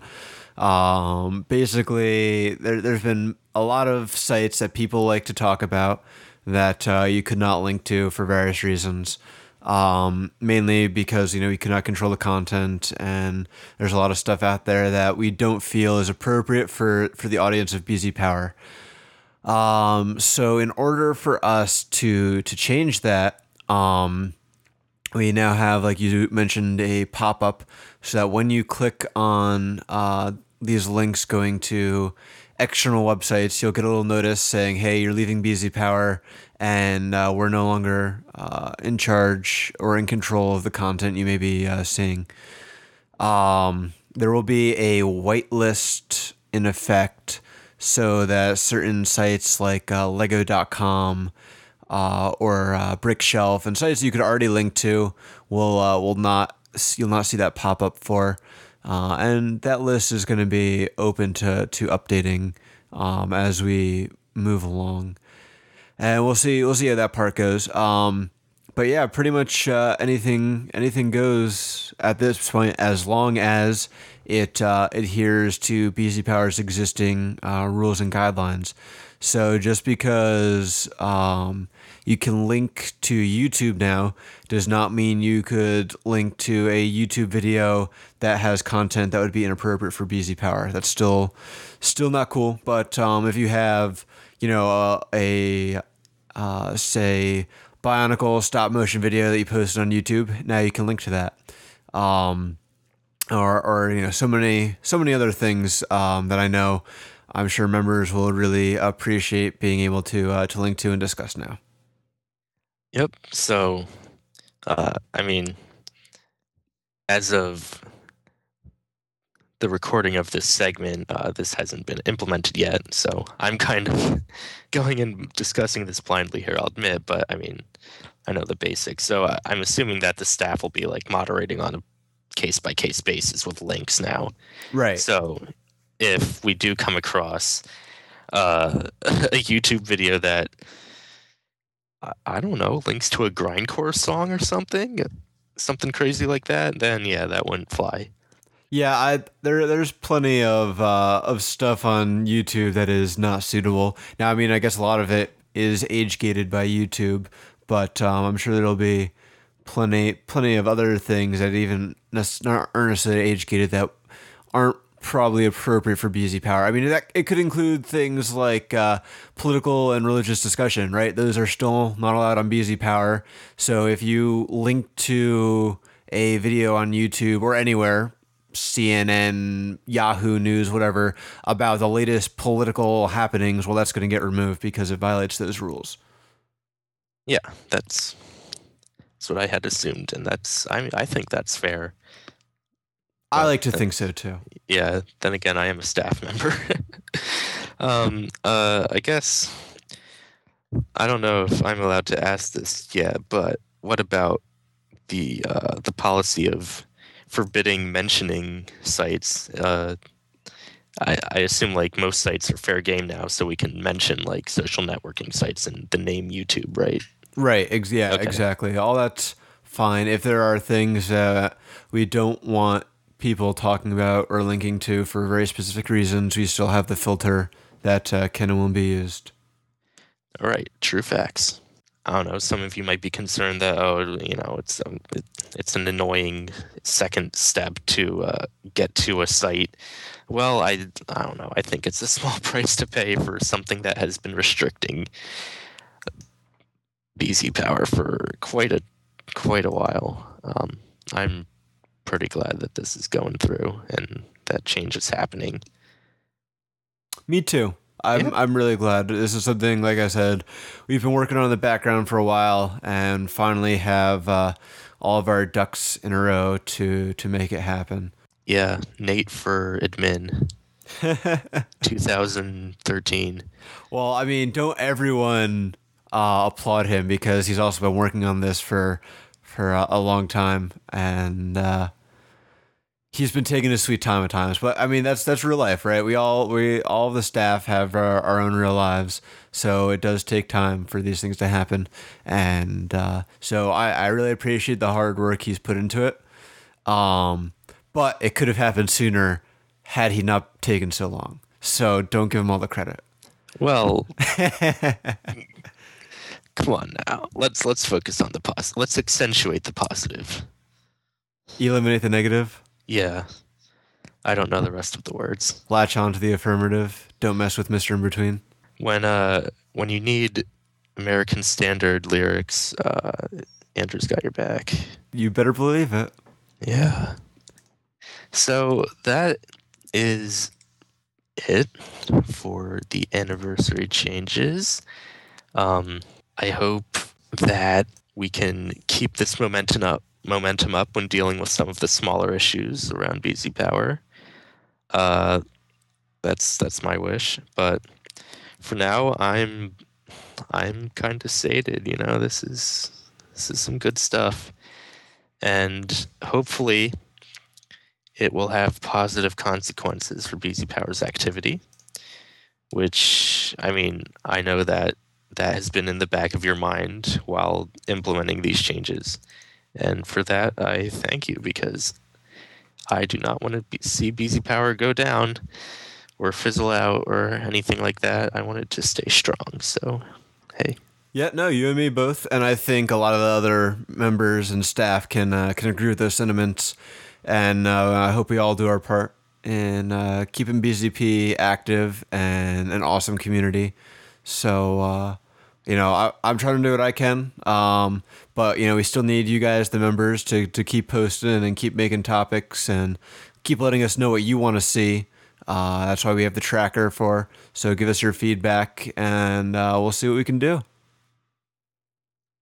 Um, basically, there, there's been a lot of sites that people like to talk about that uh, you could not link to for various reasons. Um, mainly because you know we cannot control the content, and there's a lot of stuff out there that we don't feel is appropriate for for the audience of BZ Power. Um, so in order for us to to change that, um, we now have like you mentioned a pop up, so that when you click on uh, these links going to external websites, you'll get a little notice saying, "Hey, you're leaving BZ Power." And uh, we're no longer uh, in charge or in control of the content you may be uh, seeing. Um, there will be a whitelist in effect so that certain sites like uh, lego.com uh, or uh, brickshelf and sites you could already link to will will not you'll not see that pop up for uh, and that list is going to be open to to updating um, as we move along and we'll see we'll see how that part goes um, but yeah pretty much uh, anything anything goes at this point as long as it uh, adheres to BZ Power's existing uh, rules and guidelines. So just because um, you can link to YouTube now does not mean you could link to a YouTube video that has content that would be inappropriate for BZ Power. That's still still not cool. But um, if you have you know uh, a uh, say Bionicle stop motion video that you posted on YouTube, now you can link to that. Um, or or you know so many so many other things um, that I know I'm sure members will really appreciate being able to uh, to link to and discuss now. Yep. So, uh, I mean, as of the recording of this segment, uh, this hasn't been implemented yet. So I'm kind of going and discussing this blindly here. I'll admit, but I mean, I know the basics. So I- I'm assuming that the staff will be like moderating on a case by case basis with links now. Right. So if we do come across uh, a YouTube video that I, don't know links to a grindcore song or something, something crazy like that, then yeah, that wouldn't fly. Yeah, I there there's plenty of uh, of stuff on YouTube that is not suitable. Now, I mean, I guess a lot of it is age gated by YouTube, but um, I'm sure there'll be plenty plenty of other things that even not earnestly age gated that aren't probably appropriate for BZ Power. I mean, that it could include things like uh, political and religious discussion, right? Those are still not allowed on BZ Power. So if you link to a video on YouTube or anywhere, CNN, Yahoo News, whatever, about the latest political happenings, well, that's going to get removed because it violates those rules. Yeah, that's that's what I had assumed, and that's I I think that's fair. I like to think so too. Yeah. Then again, I am a staff member. um. Uh. I guess I don't know if I'm allowed to ask this yet, but what about the uh, the policy of forbidding mentioning sites? Uh, I, I assume like most sites are fair game now, so we can mention like social networking sites and the name YouTube, right? Right. Ex- yeah. Okay. Exactly. All that's fine. If there are things that we don't want people talking about or linking to for very specific reasons, we still have the filter that uh, can and will be used. All right, true facts. I don't know. Some of you might be concerned that oh, you know, it's um, it, it's an annoying second step to uh, get to a site. Well, I I don't know. I think it's a small price to pay for something that has been restricting BZ Power for quite a quite a while. Um, I'm pretty glad that this is going through and that change is happening. Me too. I'm Yeah. I'm really glad. This is something like I said, we've been working on in the background for a while, and finally have uh, all of our ducks in a row to to make it happen. Yeah, Nate for admin, 2013. well, I mean, don't everyone uh, applaud him because he's also been working on this for for a, a long time, and uh, he's been taking his sweet time at times, but I mean that's that's real life, right? We all we all the staff have our, our own real lives, so it does take time for these things to happen, and uh, so I, I really appreciate the hard work he's put into it. Um, but it could have happened sooner had he not taken so long. So don't give him all the credit. Well, come on now. Let's let's focus on the positive. Let's accentuate the positive. Eliminate the negative. Yeah. I don't know the rest of the words. Latch on to the affirmative. Don't mess with Mr. In Between. When uh when you need American standard lyrics, uh Andrew's got your back. You better believe it. Yeah. So that is it for the anniversary changes. Um, I hope that we can keep this momentum up momentum up when dealing with some of the smaller issues around BZ Power. Uh, that's that's my wish. But for now, I'm I'm kind of sated. You know, this is this is some good stuff, and hopefully, it will have positive consequences for BZ Power's activity. Which I mean, I know that that has been in the back of your mind while implementing these changes. And for that, I thank you because I do not want to be, see BZ Power go down or fizzle out or anything like that. I want it to stay strong. So, hey. Yeah, no, you and me both, and I think a lot of the other members and staff can uh, can agree with those sentiments. And uh, I hope we all do our part in uh, keeping BZP active and an awesome community. So, uh, you know, I, am trying to do what I can. Um, but you know, we still need you guys, the members, to to keep posting and keep making topics and keep letting us know what you want to see. Uh, that's why we have the tracker for. So give us your feedback, and uh, we'll see what we can do.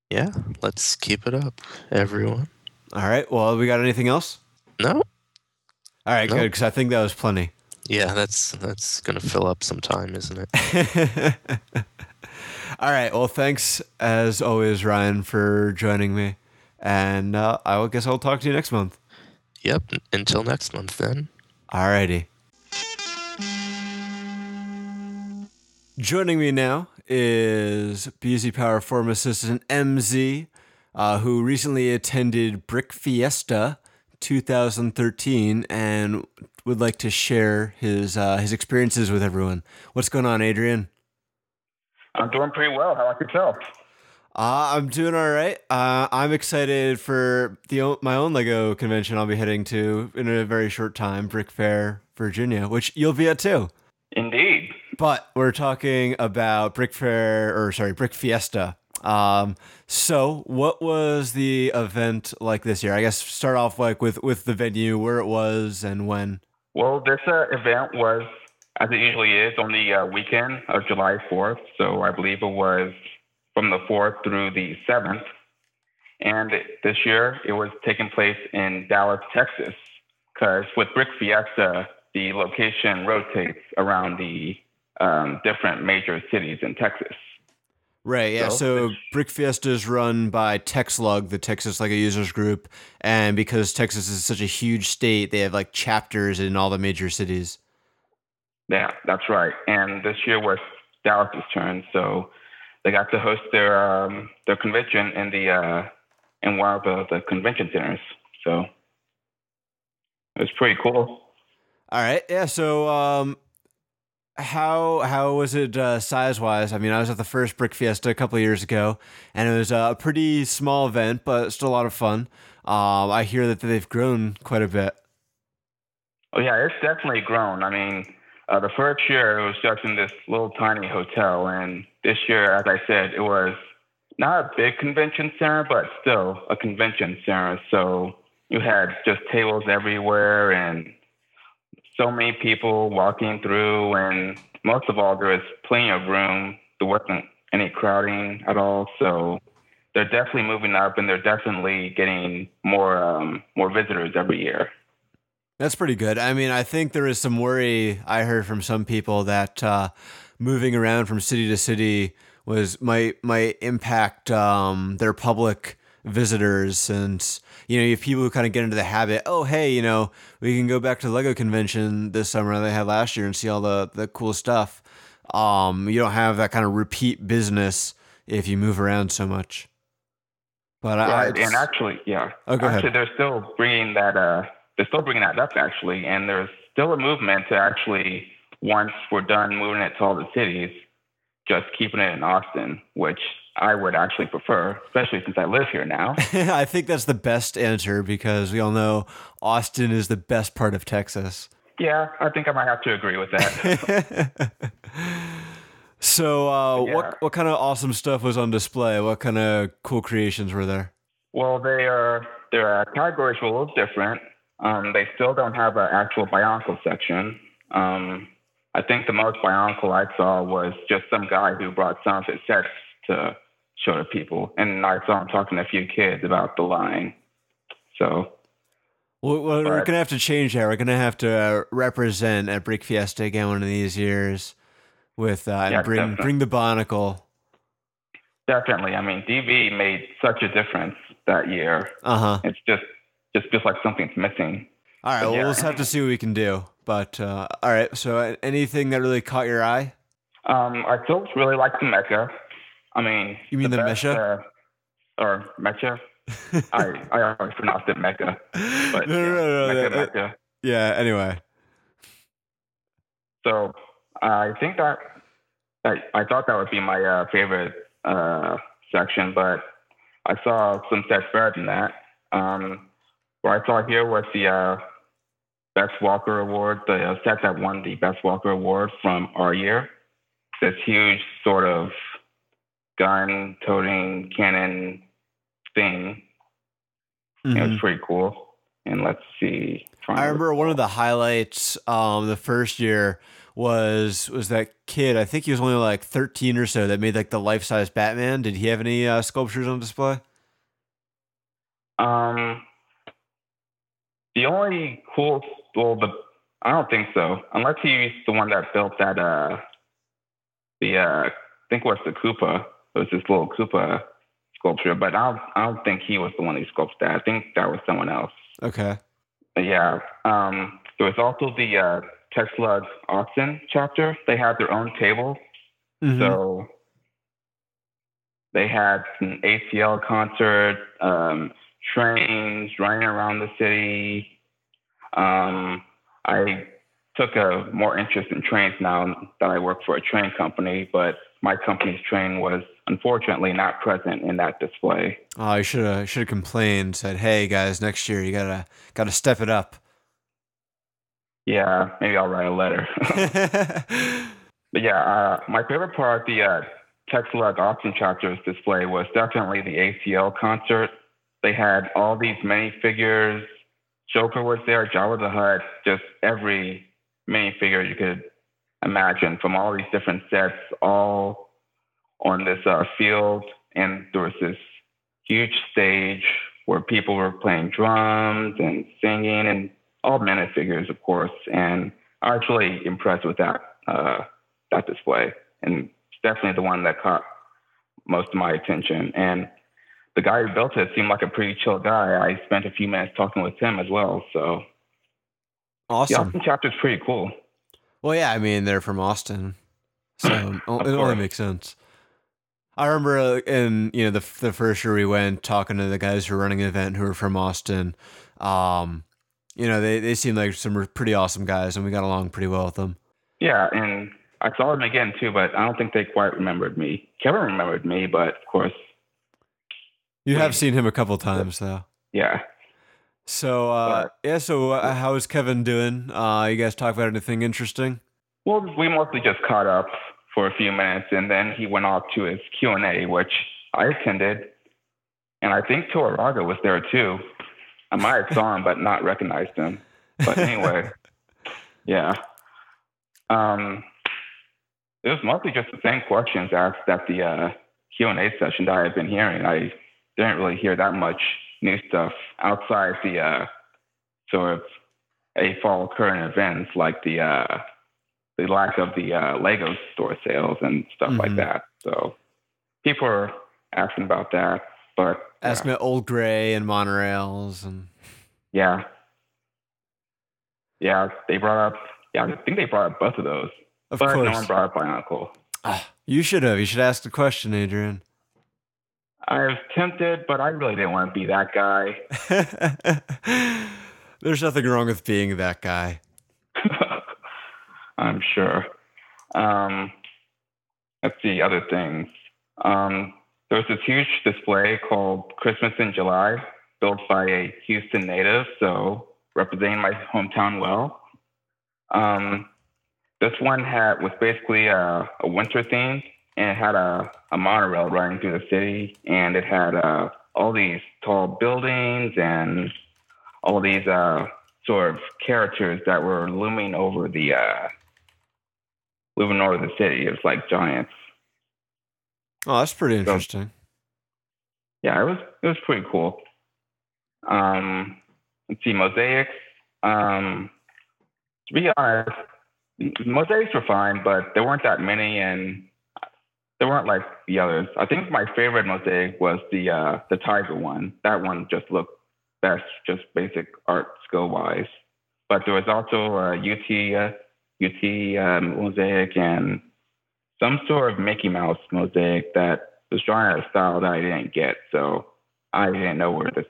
Yeah, let's keep it up, everyone. All right. Well, we got anything else? No. All right, no. good. Because I think that was plenty. Yeah, that's that's gonna fill up some time, isn't it? All right. Well, thanks as always, Ryan, for joining me. And uh, I guess I'll talk to you next month. Yep. Until next month, then. All righty. Joining me now is BZ Power Forum Assistant MZ, uh, who recently attended Brick Fiesta 2013 and would like to share his uh, his experiences with everyone. What's going on, Adrian? I'm doing pretty well. How about yourself? Uh, I'm doing all right. Uh, I'm excited for the my own Lego convention I'll be heading to in a very short time, Brick Fair, Virginia, which you'll be at too. Indeed. But we're talking about Brick Fair, or sorry, Brick Fiesta. Um, so what was the event like this year? I guess start off like with with the venue, where it was, and when. Well, this uh, event was as it usually is on the uh, weekend of July 4th. So I believe it was from the 4th through the 7th. And this year it was taking place in Dallas, Texas, because with Brick Fiesta, the location rotates around the um, different major cities in Texas. Right, yeah. So, so Brick Fiesta is run by TexLug, the Texas Lego Users Group, and because Texas is such a huge state, they have like chapters in all the major cities. Yeah, that's right. And this year was Dallas's turn, so they got to host their um, their convention in the uh, in one of the, the convention centers. So it was pretty cool. All right, yeah. So um, how how was it uh, size wise? I mean, I was at the first Brick Fiesta a couple years ago, and it was a pretty small event, but still a lot of fun. Um, I hear that they've grown quite a bit. Oh yeah, it's definitely grown. I mean, uh, the first year it was just in this little tiny hotel, and this year, as I said, it was not a big convention center, but still a convention center. So you had just tables everywhere and so many people walking through, and most of all, there was plenty of room. There wasn't any crowding at all. So they're definitely moving up, and they're definitely getting more um, more visitors every year. That's pretty good. I mean, I think there is some worry I heard from some people that uh, moving around from city to city was might might impact um, their public visitors and you know you have people who kind of get into the habit oh hey you know we can go back to the lego convention this summer they had last year and see all the the cool stuff um you don't have that kind of repeat business if you move around so much but I, and actually, yeah, Oh, go ahead. actually, they're still bringing that. Uh, they're still bringing that up actually, and there's still a movement to actually once we're done moving it to all the cities, just keeping it in Austin, which I would actually prefer, especially since I live here now. I think that's the best answer because we all know Austin is the best part of Texas. yeah, I think I might have to agree with that. so, uh, Yeah. what what kind of awesome stuff was on display? What kind of cool creations were there? well, they are their categories were a little different. Um, they still don't have an actual Bionicle section. Um, I think the most Bionicle I saw was just some guy who brought some of his sets to show to people, and I saw him talking to a few kids about the line. So Well, well, we're gonna have to change that. We're gonna have to uh, represent at Brick Fiesta again one of these years with uh, Yeah, bring definitely. bring the Bionicle. definitely, I mean, DV made such a difference that year. Uh huh. It's just just feels like something's missing. All right. But Well, yeah. we'll just have to see what we can do. But uh, all right. So, uh, anything that really caught your eye? Um, I still really like the Mecha. I mean, You mean the best, Mecha? uh, or Mecha? I I always pronounced it Mecha, but no, yeah, no, no, no, Mecha, Mecha. yeah. Anyway. So I think that I, I thought that would be my uh, favorite uh, section, but I saw some sets better than that. Um, I saw here was the uh, Best Walker Award, the uh, set that won the Best Walker Award from our year. This huge sort of gun toting cannon thing. It Mhm. was pretty cool. And let's see. I remember one of the highlights um the first year was was that kid. I think he was only like 13 or so that made like the life size Batman. Did he have any uh, sculptures on display? Um, the only cool, well, the I don't think so, unless he's the one that built that. Uh, the uh, I think it was the Koopa. It was this little Koopa sculpture, but I don't, I don't think he was the one who sculpted that. I think that was someone else. Okay. But yeah. Um, there was also the uh, TexLug Austin chapter. They had their own table, Mhm. so they had an ACL concert, um, trains running around the city. Um, I took a more interest in trains now that I work for a train company, but my company's train was unfortunately not present in that display. Oh, I should have should have complained. Said, "Hey guys, next year you gotta gotta step it up." Yeah, maybe I'll write a letter. But yeah, uh, my favorite part of the uh, TexLug Austin Chapters display was definitely the ACL concert. They had all these minifigures. Joker was there, Jabba the Hutt, just every minifigure you could imagine from all these different sets, all on this uh, field. And there was this huge stage where people were playing drums and singing and all minifigures, of course. And I was really impressed with that. Uh, that display, and definitely the one that caught most of my attention. And the guy who built it seemed like a pretty chill guy. I spent a few minutes talking with him as well. So awesome. the. Austin chapter is pretty cool. Well, yeah, I mean they're from Austin, so it only makes sense. I remember uh, in you know the the first year we went talking to the guys who were running the event who were from Austin. Um, you know they they seemed like some pretty awesome guys, and we got along pretty well with them. Yeah, and I saw them again too, but I don't think they quite remembered me. Kevin remembered me, but of course, You have seen him a couple times though. yeah. So uh, But- yeah, so uh, how is Kevin doing? Uh, you guys talk about anything interesting? Well, we mostly just caught up for a few minutes, and then he went off to his Q and A, which I attended, and I think Toraraga was there too. I might have saw him, but not recognized him. But anyway, yeah. Um, it was mostly just the same questions asked at the uh, Q and A session that I've been hearing. I didn't really hear that much new stuff outside the uh, sort of a fall current events like the uh, the lack of the uh, Lego store sales and stuff like Mhm. that. So people are asking about that. But Ask yeah. me Old Gray and monorails and yeah, yeah, they brought up. Yeah, I think they brought up both of those, of but course. no one brought up Bionicle. Ah, you should have. You should ask the question, Adrian. I was tempted, but I really didn't want to be that guy. There's nothing wrong with being that guy. I'm sure. Um, let's see other things. Um, there was this huge display called Christmas in July, built by a Houston native, so representing my hometown well. Um, this one had was basically a, a winter theme, and it had a, a monorail running through the city, and it had uh, all these tall buildings and all these uh, sort of characters that were looming over the uh, looming over the city. It was like giants. Oh, that's pretty interesting. Yeah, it was it was pretty cool. Um, let's see, mosaics. Um, to be honest, mosaics were fine, but there weren't that many, and they weren't like the others. I think my favorite mosaic was the uh, the tiger one. That one just looked best, just basic art skill wise. But there was also a UT uh, UT um, mosaic and some sort of Mickey Mouse mosaic that was drawn at a style that I didn't get, so I didn't know where this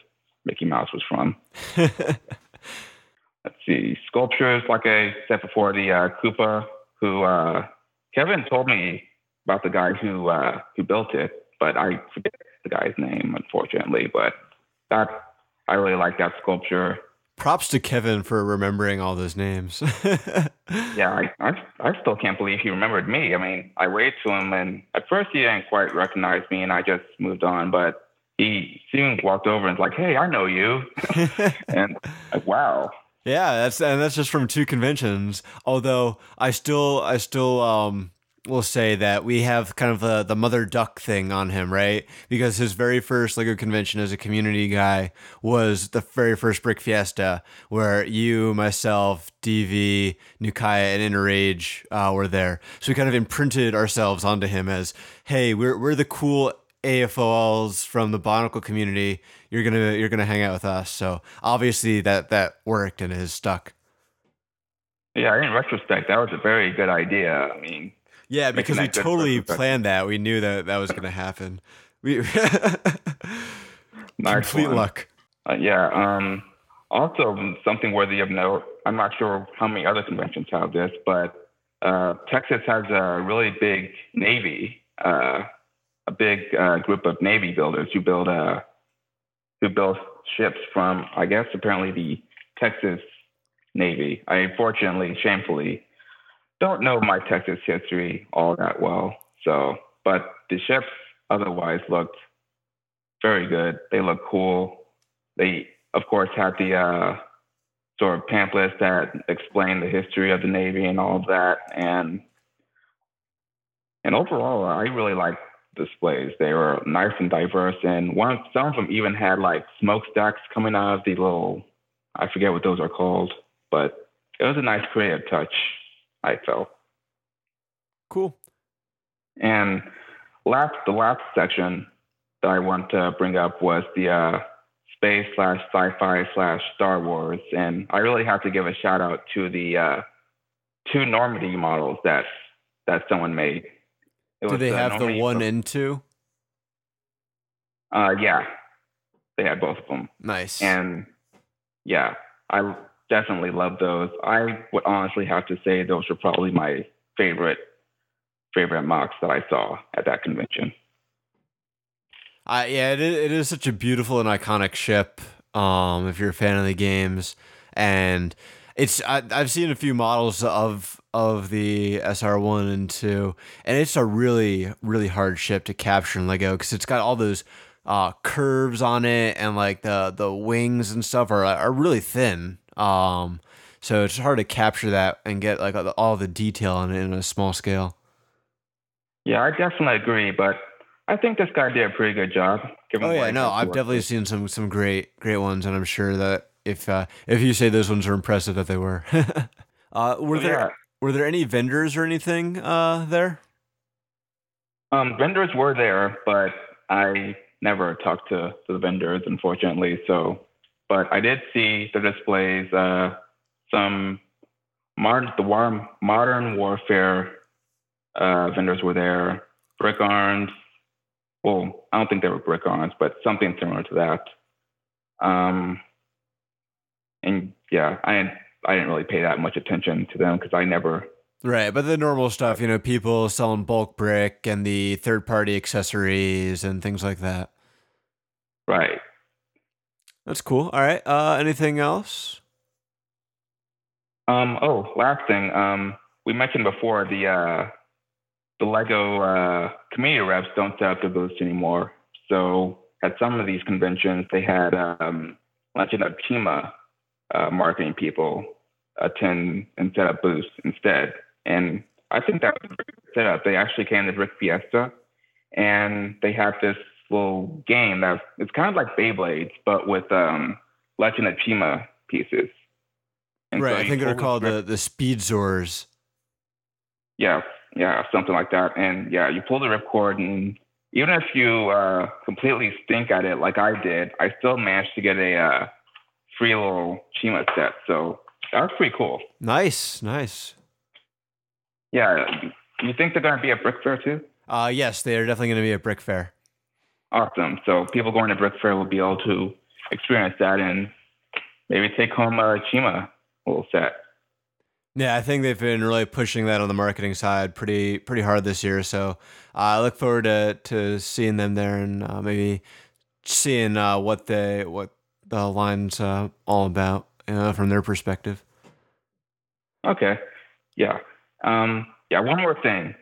Mickey Mouse was from. Let's see, sculptures like I said before, the uh, Koopa, who uh, Kevin told me about the guy who uh, who built it, but I forget the guy's name, unfortunately. But that I really like that sculpture. Props to Kevin for remembering all those names. Yeah, I, I I still can't believe he remembered me. I mean, I waved to him, and at first he didn't quite recognize me, and I just moved on. But he soon walked over and was like, "Hey, I know you," and like, wow. Yeah, that's and that's just from two conventions. Although I still I still um will say that we have kind of the the mother duck thing on him, right? Because his very first Lego convention as a community guy was the very first Brick Fiesta, where you, myself, DV, Nukaya, and Interage uh, were there. So we kind of imprinted ourselves onto him as, hey, we're we're the cool AFOLs from the Bionicle community. You're gonna you're gonna hang out with us. So obviously that that worked and it has stuck. Yeah, in retrospect, that was a very good idea. I mean, Yeah, because we totally planned that. We knew that that was gonna happen. We complete one. luck. Uh, yeah. Um, also, something worthy of note. I'm not sure how many other conventions have this, but uh, Texas has a really big Navy, uh, a big uh, group of Navy builders who build uh, who build ships from, I guess, apparently the Texas Navy. I unfortunately, shamefully, don't know my Texas history all that well. So, but the ships otherwise looked very good. They look cool. They, of course, had the uh, sort of pamphlets that explain the history of the Navy and all of that. And and overall, I really liked displays. They were nice and diverse, and one some of them even had like smokestacks coming out of the little I forget what those are called, but it was a nice creative touch. I felt. Cool. And last, the last section that I want to bring up was the uh, space slash sci-fi slash Star Wars, and I really have to give a shout out to the uh, two Normandy models that that someone made. It Do they the have the one and two? Uh, yeah, they had both of them, Nice. and yeah, I definitely love those. I would honestly have to say those were probably my favorite favorite MOCs that I saw at that convention. I yeah, it is, it is such a beautiful and iconic ship. Um, if you're a fan of the games, and it's I, I've seen a few models of of the SR one and two, and it's a really really hard ship to capture in Lego because it's got all those uh, curves on it, and like the the wings and stuff are are really thin. Um, so it's hard to capture that and get like all the, detail on it in a small scale. Yeah, I definitely agree, but I think this guy did a pretty good job. given Oh yeah, no, I've definitely with. seen some some great great ones, and I'm sure that if uh, if you say those ones are impressive, that they were. uh, were So, there yeah, were there any vendors or anything uh, there? um, vendors were there, but I never talked to, to the vendors, unfortunately. So, but I did see the displays. Uh, some modern, the war, modern warfare uh, vendors were there. BrickArms. Well, I don't think they were BrickArms, but something similar to that. Um, and yeah, I I didn't really pay that much attention to them because I never. Right, but the normal stuff, you know, people selling bulk brick and the third party accessories and things like that. Right. That's cool. All right. Uh, anything else? Um. Oh, last thing. Um, we mentioned before the uh, the Lego uh, community reps don't set up the booths anymore. So at some of these conventions, they had um, Legend of Chima uh, marketing people attend and set up booths instead. And I think that was a great setup. They actually came to Brick Fiesta and they had this little game that it's kind of like Beyblades, but with um, Legend of Chima pieces. And right, so I think they're called the, the Speedorz. Yeah, yeah, something like that. And yeah, you pull the ripcord, and even if you uh, completely stink at it like I did, I still managed to get a uh, free little Chima set. So that was pretty cool. Nice, nice. Yeah. You think they're going to be at Brick Fair too? Uh, yes, they are definitely going to be at Brick Fair. Awesome. So people going to Brick Fair will be able to experience that and maybe take home a Chima little set. Yeah, I think they've been really pushing that on the marketing side pretty pretty hard this year. So uh, I look forward to to seeing them there and uh, maybe seeing uh, what they what the line's uh, all about uh, from their perspective. Okay. Yeah. Um, yeah. One more thing.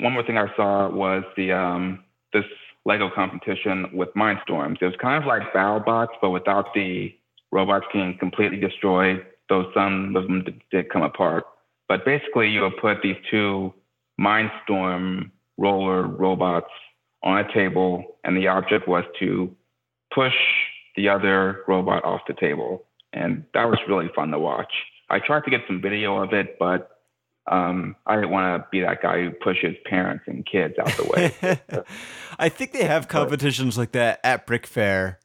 One more thing I saw was the um, this Lego competition with Mindstorms. It was kind of like BattleBots, but without the robots being completely destroyed. Though some of them did come apart. But basically, you would put these two Mindstorm roller robots on a table, and the object was to push the other robot off the table. And that was really fun to watch. I tried to get some video of it, but um, I didn't want to be that guy who pushes parents and kids out the way. I think they have competitions but, like that at Brick Fair.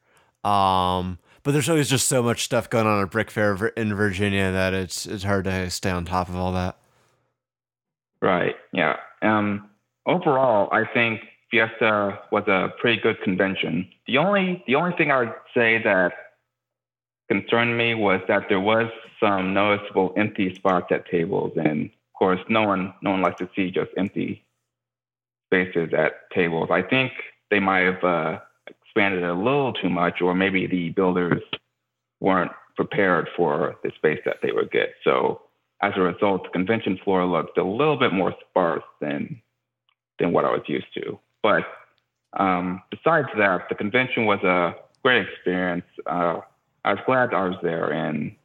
Um, but there's always just so much stuff going on at Brick Fair in Virginia that it's it's hard to stay on top of all that. Right. Yeah. Um, overall, I think Fiesta was a pretty good convention. The only the only thing I would say that concerned me was that there was some noticeable empty spots at tables, and course, no one no one likes to see just empty spaces at tables. I think they might have uh, expanded a little too much, or maybe the builders weren't prepared for the space that they would get. So as a result, the convention floor looked a little bit more sparse than than what I was used to. But um, besides that, the convention was a great experience. Uh, I was glad I was there, and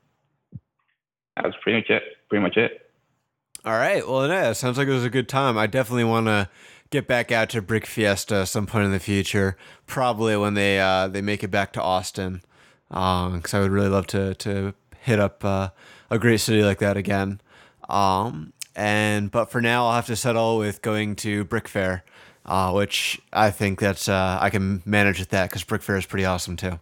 that was pretty much it. Pretty much it. All right. Well, yeah, sounds like it was a good time. I definitely want to get back out to Brick Fiesta some point in the future. Probably when they uh, they make it back to Austin, because um, I would really love to to hit up uh, a great city like that again. Um, and but for now, I'll have to settle with going to Brick Fair uh, which I think that's uh, I can manage with that because Brick Fair is pretty awesome too.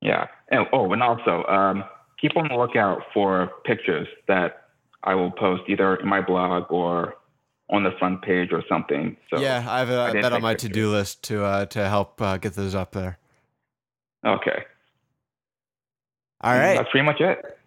Yeah, and oh, and also um, keep on the lookout for pictures that I will post either in my blog or on the front page or something. So yeah, I have a, that on my to do list to uh, to help uh, get those up there. Okay. All right. That's pretty much it.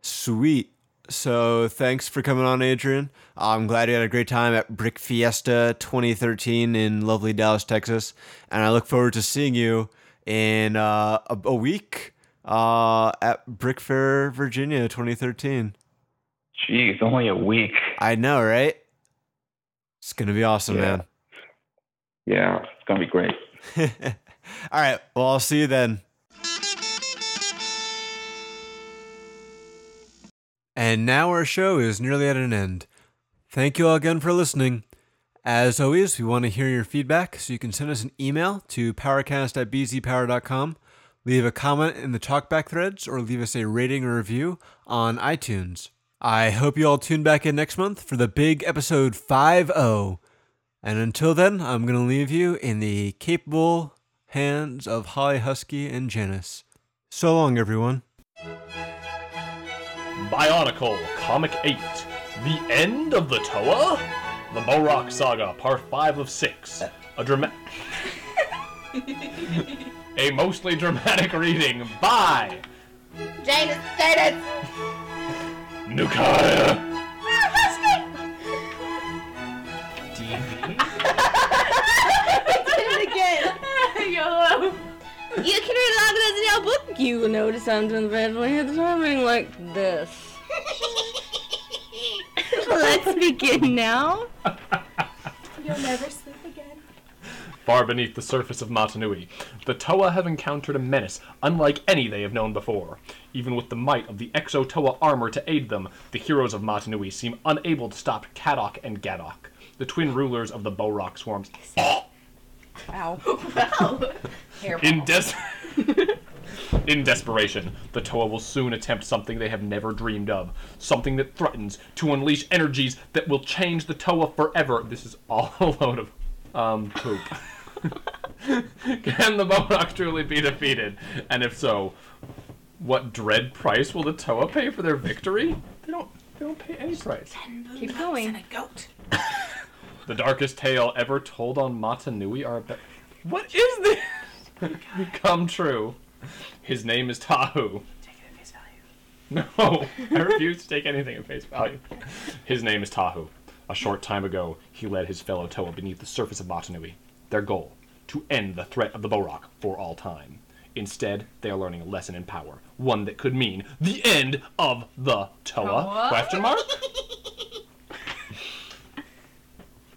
Sweet. So thanks for coming on, Adrian. I'm glad you had a great time at Brick Fiesta 2013 in lovely Dallas, Texas, and I look forward to seeing you in uh, a, a, week uh, at Brick Fair, Virginia 2013. Jeez, only a week. I know, right? It's gonna be awesome, yeah. man. Yeah, it's gonna be great. All right. Well, I'll see you then. And now our show is nearly at an end. Thank you all again for listening. As always, we want to hear your feedback, so you can send us an email to powercast at bzpower.com, leave a comment in the talkback threads, or leave us a rating or review on iTunes. I hope you all tune back in next month for the big episode 5 0. And until then, I'm going to leave you in the capable hands of Holly Husky and Janice. So long, everyone. Bionicle Comic 8 The End of the Toa? The Bohrok Saga, Part 5 of 6. A drama- A mostly dramatic reading by Janus, Janus! Nukaya. Did it again. YOLO. You can read along with us in your book. You will notice I'm doing the bad way at the timing like this. Let's begin now. You'll never sleep again. Far beneath the surface of Mata Nui, the Toa have encountered a menace unlike any they have known before. Even with the might of the Exo-Toa armor to aid them, the heroes of Mata Nui seem unable to stop Cahdok and Gahdok, the twin rulers of the Bohrok swarms. Ow. Wow. In des- In desperation, the Toa will soon attempt something they have never dreamed of. Something that threatens to unleash energies that will change the Toa forever. This is all a load of um poop. Can the Bonox truly be defeated? And if so, what dread price will the Toa pay for their victory? They don't they don't pay any price. Keep going. a goat. The darkest tale ever told on Mata Nui are about. What is this? Come true. His name is Tahu. Take it at face value. No, I refuse to take anything at face value. His name is Tahu. A short time ago, he led his fellow Toa beneath the surface of Mata Nui. Their goal: to end the threat of the Bohrok for all time. Instead, they are learning a lesson in power, one that could mean the end of the Toa? Toa? Question mark?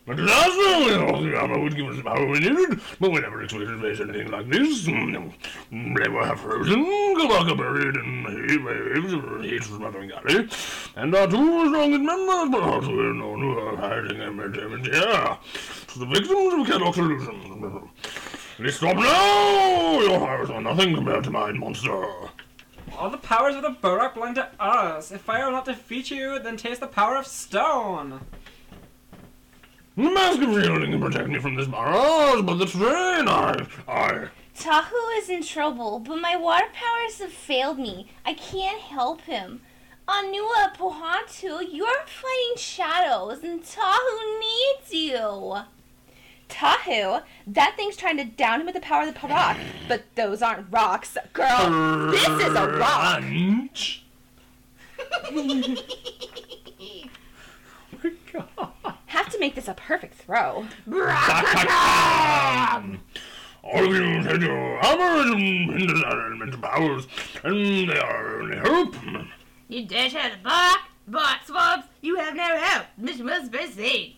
But last time, you know, the armor would give us the power we needed, but we never expected to face anything like this. Mm, They were half frozen, Kopaka buried in heat waves heat smothering Gali, and our two strongest members, but also we're known who are hiding in. To the victims of illusion. Please stop now! Your powers are nothing compared to mine, monster. All the powers of the Bohrok belong to us. If fire will not defeat you, then taste the power of stone. The mask of shielding can protect me from this barrage, but the train, I, I... Tahu is in trouble, but my water powers have failed me. I can't help him. Onua Pohatu, you're fighting shadows, and Tahu needs you. Tahu, that thing's trying to down him with the power of the Parak, but those aren't rocks. Girl, this is a rock. Oh my god. Have to make this a perfect throw. All of you take your hammers and hinder their elemental powers, and they are only hope. You dash out the bark, bark swabs. You have no help. Mission must proceed.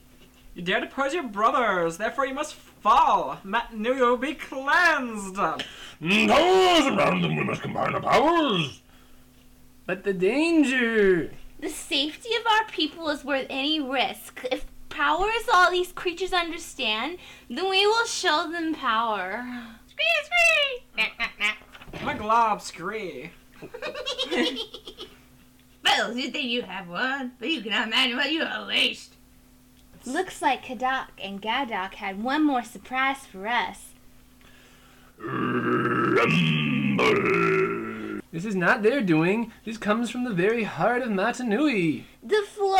You dare to oppose your brothers, therefore you must fall. Mata Nui you will be cleansed. Powers around them, we must combine our powers. But the danger. The safety of our people is worth any risk. If power is all these creatures understand, then we will show them power. Scree, scree. My glob scree. Fellas, you think you have one, but you cannot imagine what you unleashed. Looks like Cahdok and Gahdok had one more surprise for us. Rumble. This is not their doing. This comes from the very heart of Mata Nui. The floor!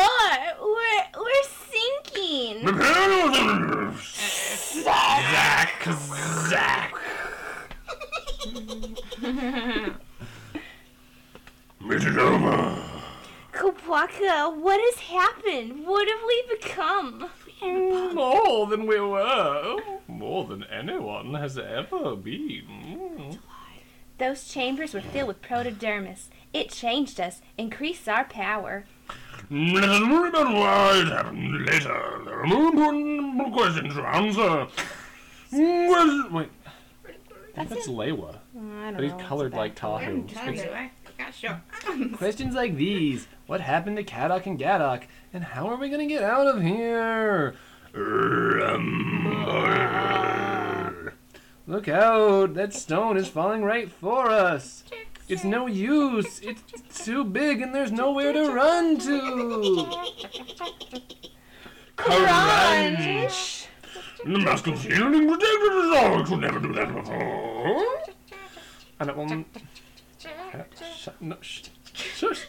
We're, we're sinking! Prepare yourselves. Zack, Zack. It is over. Kopaka, what has happened? What have we become? More than we were. More than anyone has ever been. Those chambers were filled with protodermis. It changed us, increased our power. Let us worry about why it happened later. There are more important questions to answer. Well, wait. I think that's Lewa. I don't But he's know, colored like bad color. Tahoe. Anyway, yeah, sure. Questions like these. What happened to Cahdok and Gahdok? And how are we gonna get out of here? Look out! That stone is falling right for us! It's no use! It's too big and there's nowhere to run to! Crunch. The mask of shielding protected us all. Could never do that before. And it will. Shut, no, sh- shush.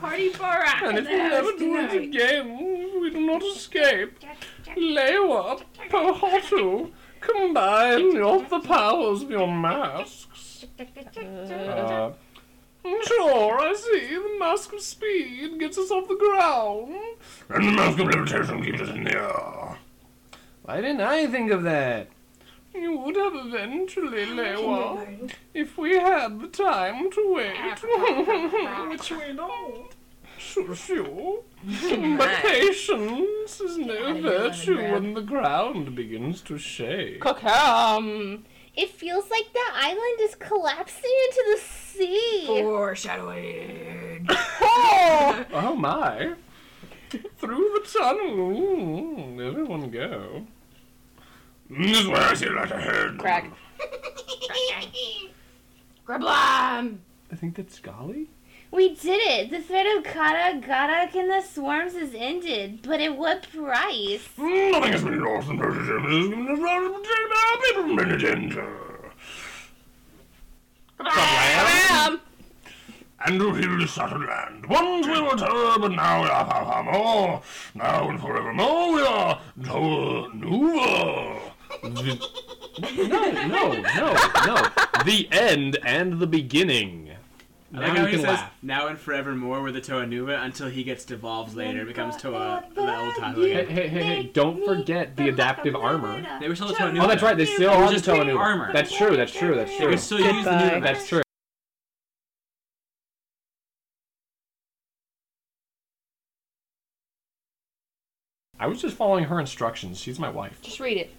Party Borak. And if you never do it again, we do not escape. Lewa, Pohatu, combine your, the powers of your masks. Uh, sure, I see. The mask of speed gets us off the ground. And the mask of levitation keeps us in the air. Why didn't I think of that? You would have eventually, Lewa, if we had the time to wait. Which we don't. Sure, sure. But patience is no virtue when the ground begins to shake. Um, it feels like the island is collapsing into the sea. Foreshadowing. Oh oh my! Through the tunnel. Everyone go. This is where I see light ahead. Crack. Grablam. I think that's Gali. We did it. The threat of Kata, Garak, and the swarms is ended. But at what price? Nothing has been lost in Persia's is given us right to protect our from. Grablam. And to heal this shattered land. Once we were terror, but now we are far, far more. Now and forevermore we are Toa Nuva. No, no, no, no. The end and the beginning. I like Now how he can says, laugh. now and forevermore with the Toa Nuva until he gets devolved later, and becomes Toa, the old title Hey, hey, hey, hey, don't forget the adaptive armor. They were still the Toa Nuva. Oh, that's right, they still It are the just Toa Nuva. armor. That's true, that's true, that's They true. could still use the Nuva. That's true. I was just following her instructions. She's my wife. Just read it.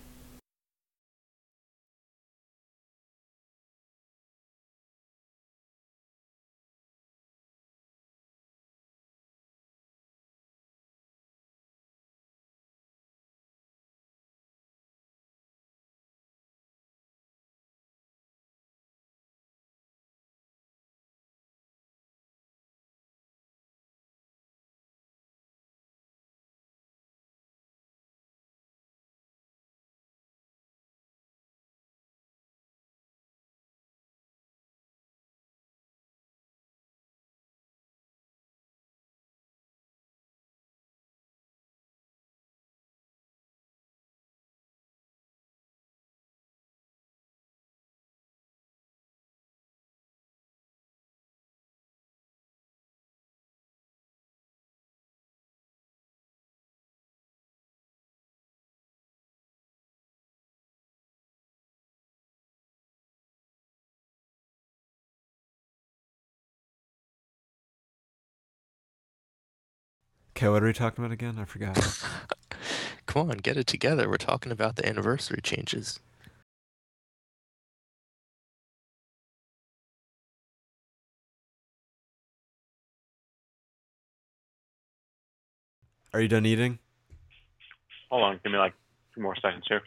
Okay, what are we talking about again? I forgot. Come on, get it together. We're talking about the anniversary changes. Are you done eating? Hold on, give me like two more seconds here.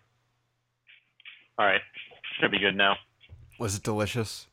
All right, should be good now. Was it delicious?